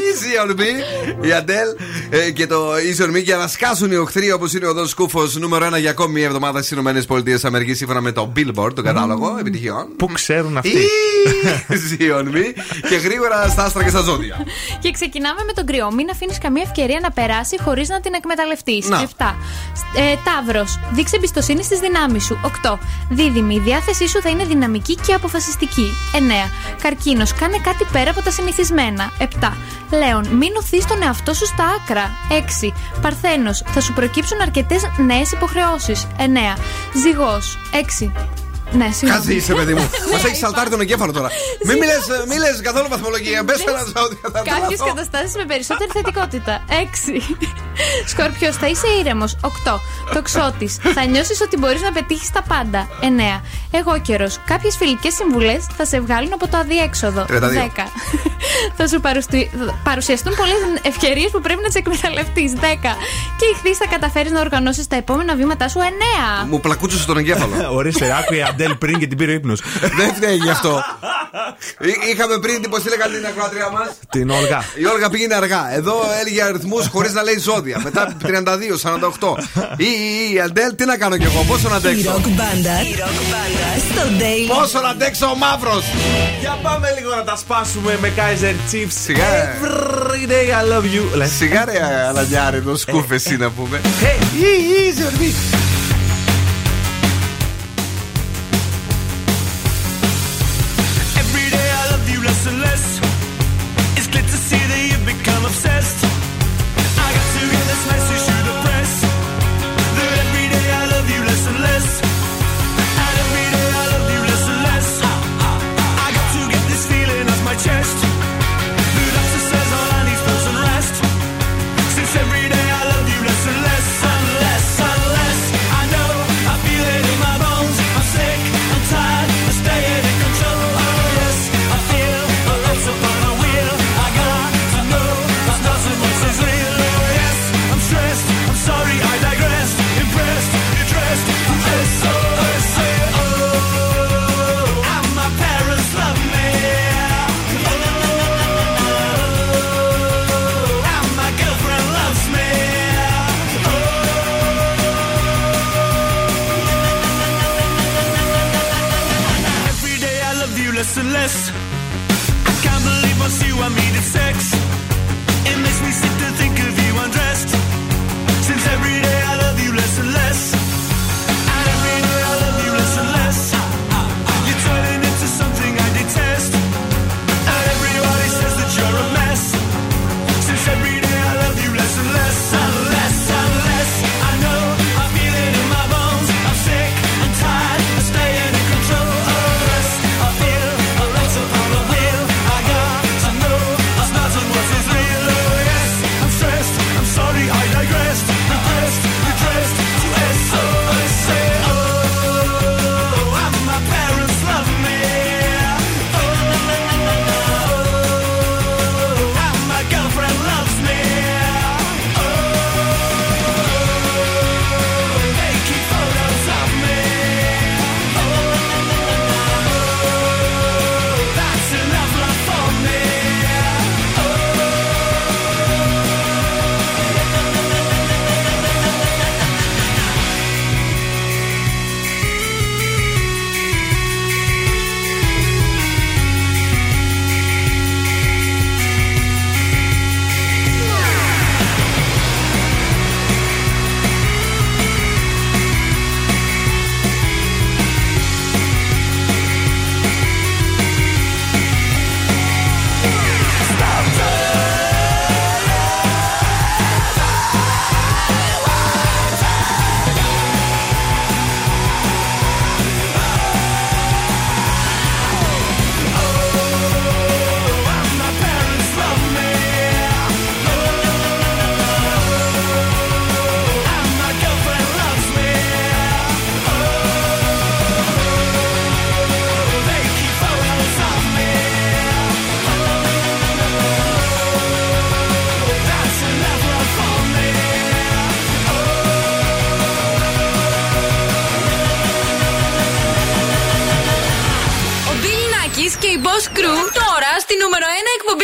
Easy on me, η Αντέλ ε, και το Easy on me για να σκάσουν οι οχθροί όπως είναι ο Δό Σκούφος νούμερο 1 για ακόμη μια εβδομάδα στις ΗΠΑ σύμφωνα με το Billboard, τον κατάλογο επιτυχιών. Πού ξέρουν αυτοί; Easy on me και γρήγορα στα άστρα και στα ζώδια. Και ξεκινάμε με τον κρυό. Μην αφήνεις καμία ευκαιρία να περάσει χωρίς να την εκμεταλλευτείς. Να. 7. Ε, Ταύρος. Δείξε εμπιστοσύνη στις δυνάμεις σου. 8. Δίδυμη. Η διάθεσή σου θα είναι δυναμική και αποφασιστική. 9. Καρκίνος. Κάνε κάτι πέρα από τα συνηθισμένα. 7. Λέων. Μην οθείς τον εαυτό σου στα άκρα. 6. Παρθένος. Θα σου προκύψουν αρκετές νέες υποχρεώσεις. 9. Ζυγός. 6. Ναι, συγγνώμη. Κάτσε είσαι, παιδί μου. Ναι, Μας έχεις σαλτάρει τον εγκέφαλο τώρα. Μην μιλέ καθόλου βαθμολογία. Μπες ένα ζώδιο. θα Κάποιες τρελαθώ. καταστάσεις με περισσότερη θετικότητα. 6. Σκορπιό, θα είσαι ήρεμος. 8. Τοξότης, θα νιώσεις ότι μπορείς να πετύχεις τα πάντα. 9. Εγώ καιρο, κάποιες φιλικές συμβουλές θα σε βγάλουν από το αδιέξοδο. 32. 10. θα σου παρουστι- παρουσιαστούν πολλές ευκαιρίες που πρέπει να τις εκμεταλλευτείς. 10. Και ηχθεί θα καταφέρεις να οργανώσεις τα επόμενα βήματά σου. 9. Μου πλακούτσωσε τον εγκέφαλο. Ορίστε, άκουε η Αντέλ πριν και την πήρε ύπνος. Δεν φταίει γι' αυτό. Εί- Είχαμε πριν την πώ τη λέγανε την ακροάτρια μας. Την Όλγα. Η Όλγα πήγαινε αργά. Εδώ έλεγε αριθμούς χωρίς να λέει ζώδια. Μετά 32, 48. Ή ή, η Αντέλ, τι να κάνω κι εγώ, πόσο να Η αντέξω. ροκ μπάντα στο Daily. Πόσο να αντέξω ο μαύρο. Για πάμε λίγο να τα σπάσουμε με Kaiser Chiefs. Σιγά. Every day I love you. Λες. Σιγά ρε αλανιάρι, το σκούφε εσύ να πούμε. Hey. Easy on me.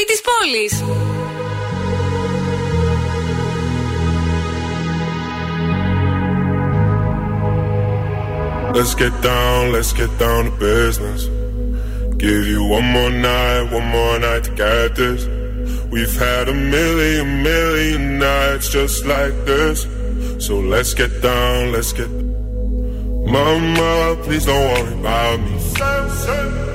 Της πόλης. Let's get down, let's get down to business. Give you one more night, one more night to get this. We've had a million, million nights just like this. So let's get down, let's get. Mama, please don't worry about me.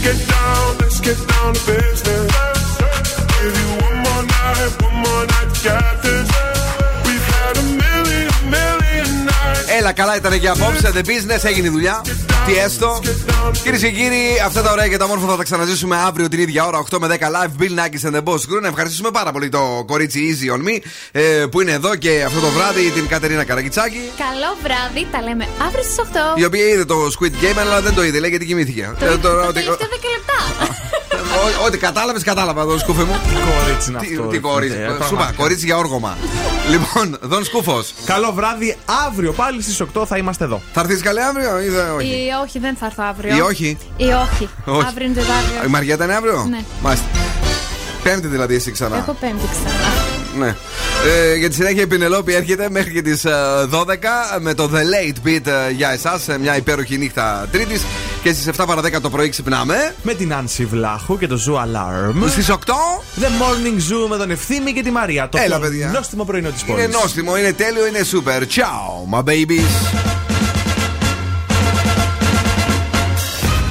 Let's get down, let's get down to business. Give you one more night, one more night to get this. We've had a million, million nights. Έλα, καλά ήταν και απόψε. The business έγινε η δουλειά. Τι έστω. Κυρίες και κύριοι, αυτά τα ωραία και τα όμορφα θα τα ξαναζήσουμε αύριο την ίδια ώρα 8 με 10 live. Bill Nackis and the Boss Crew. Να ευχαριστήσουμε πάρα πολύ το κορίτσι Easy on Me ε, που είναι εδώ και αυτό το βράδυ την Κατερίνα Καρακιτσάκη. Καλό βράδυ, τα λέμε αύριο στις 8. Η οποία είδε το Squid Game αλλά δεν το είδε, λέει γιατί κοιμήθηκε. Το, Ε, το, τώρα το ότι- τελευταίο 10 λεπτά. Ό- Ό,τι κατάλαβες, κατάλαβα τον σκούφε μου. Κορίτσι είναι Τι- αυτό. Τι ρε κορίτσι. φίλε, Σου είπα, πραγματικά. κορίτσι για όργωμα. Λοιπόν, Δον Σκούφος. Καλό βράδυ. Αύριο πάλι στις 8 θα είμαστε εδώ. Θα έρθεις καλή αύριο ή δεν, όχι; Ή όχι, δεν θα έρθω αύριο. Ή όχι; Ή όχι. Όχι. Αύριο είναι Τετάρτη. Η Μαριέτα είναι αύριο; Ναι. Μάλιστα. Πέμπτη δηλαδή εσύ ξανά. Έχω πέμπτη ξανά. Ναι. Ε, για τη συνέχεια η Πινελόπη έρχεται μέχρι και τι 12 με το The Late Beat ε, για εσάς. Μια υπέροχη νύχτα Τρίτης. Και στις 7 παρα 10 το πρωί ξυπνάμε. Με την Άνση Βλάχου και το Zoo Alarm. Στις 8 The Morning Zoo με τον Ευθύμη και τη Μαρία. Το Έλα, πιο παιδιά. νόστιμο πρωινό της πόλης. είναι νόστιμο, είναι τέλειο, είναι super. Ciao, my babies.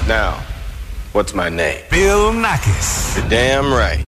Now, what's my name? Bill Nackis. You're damn right.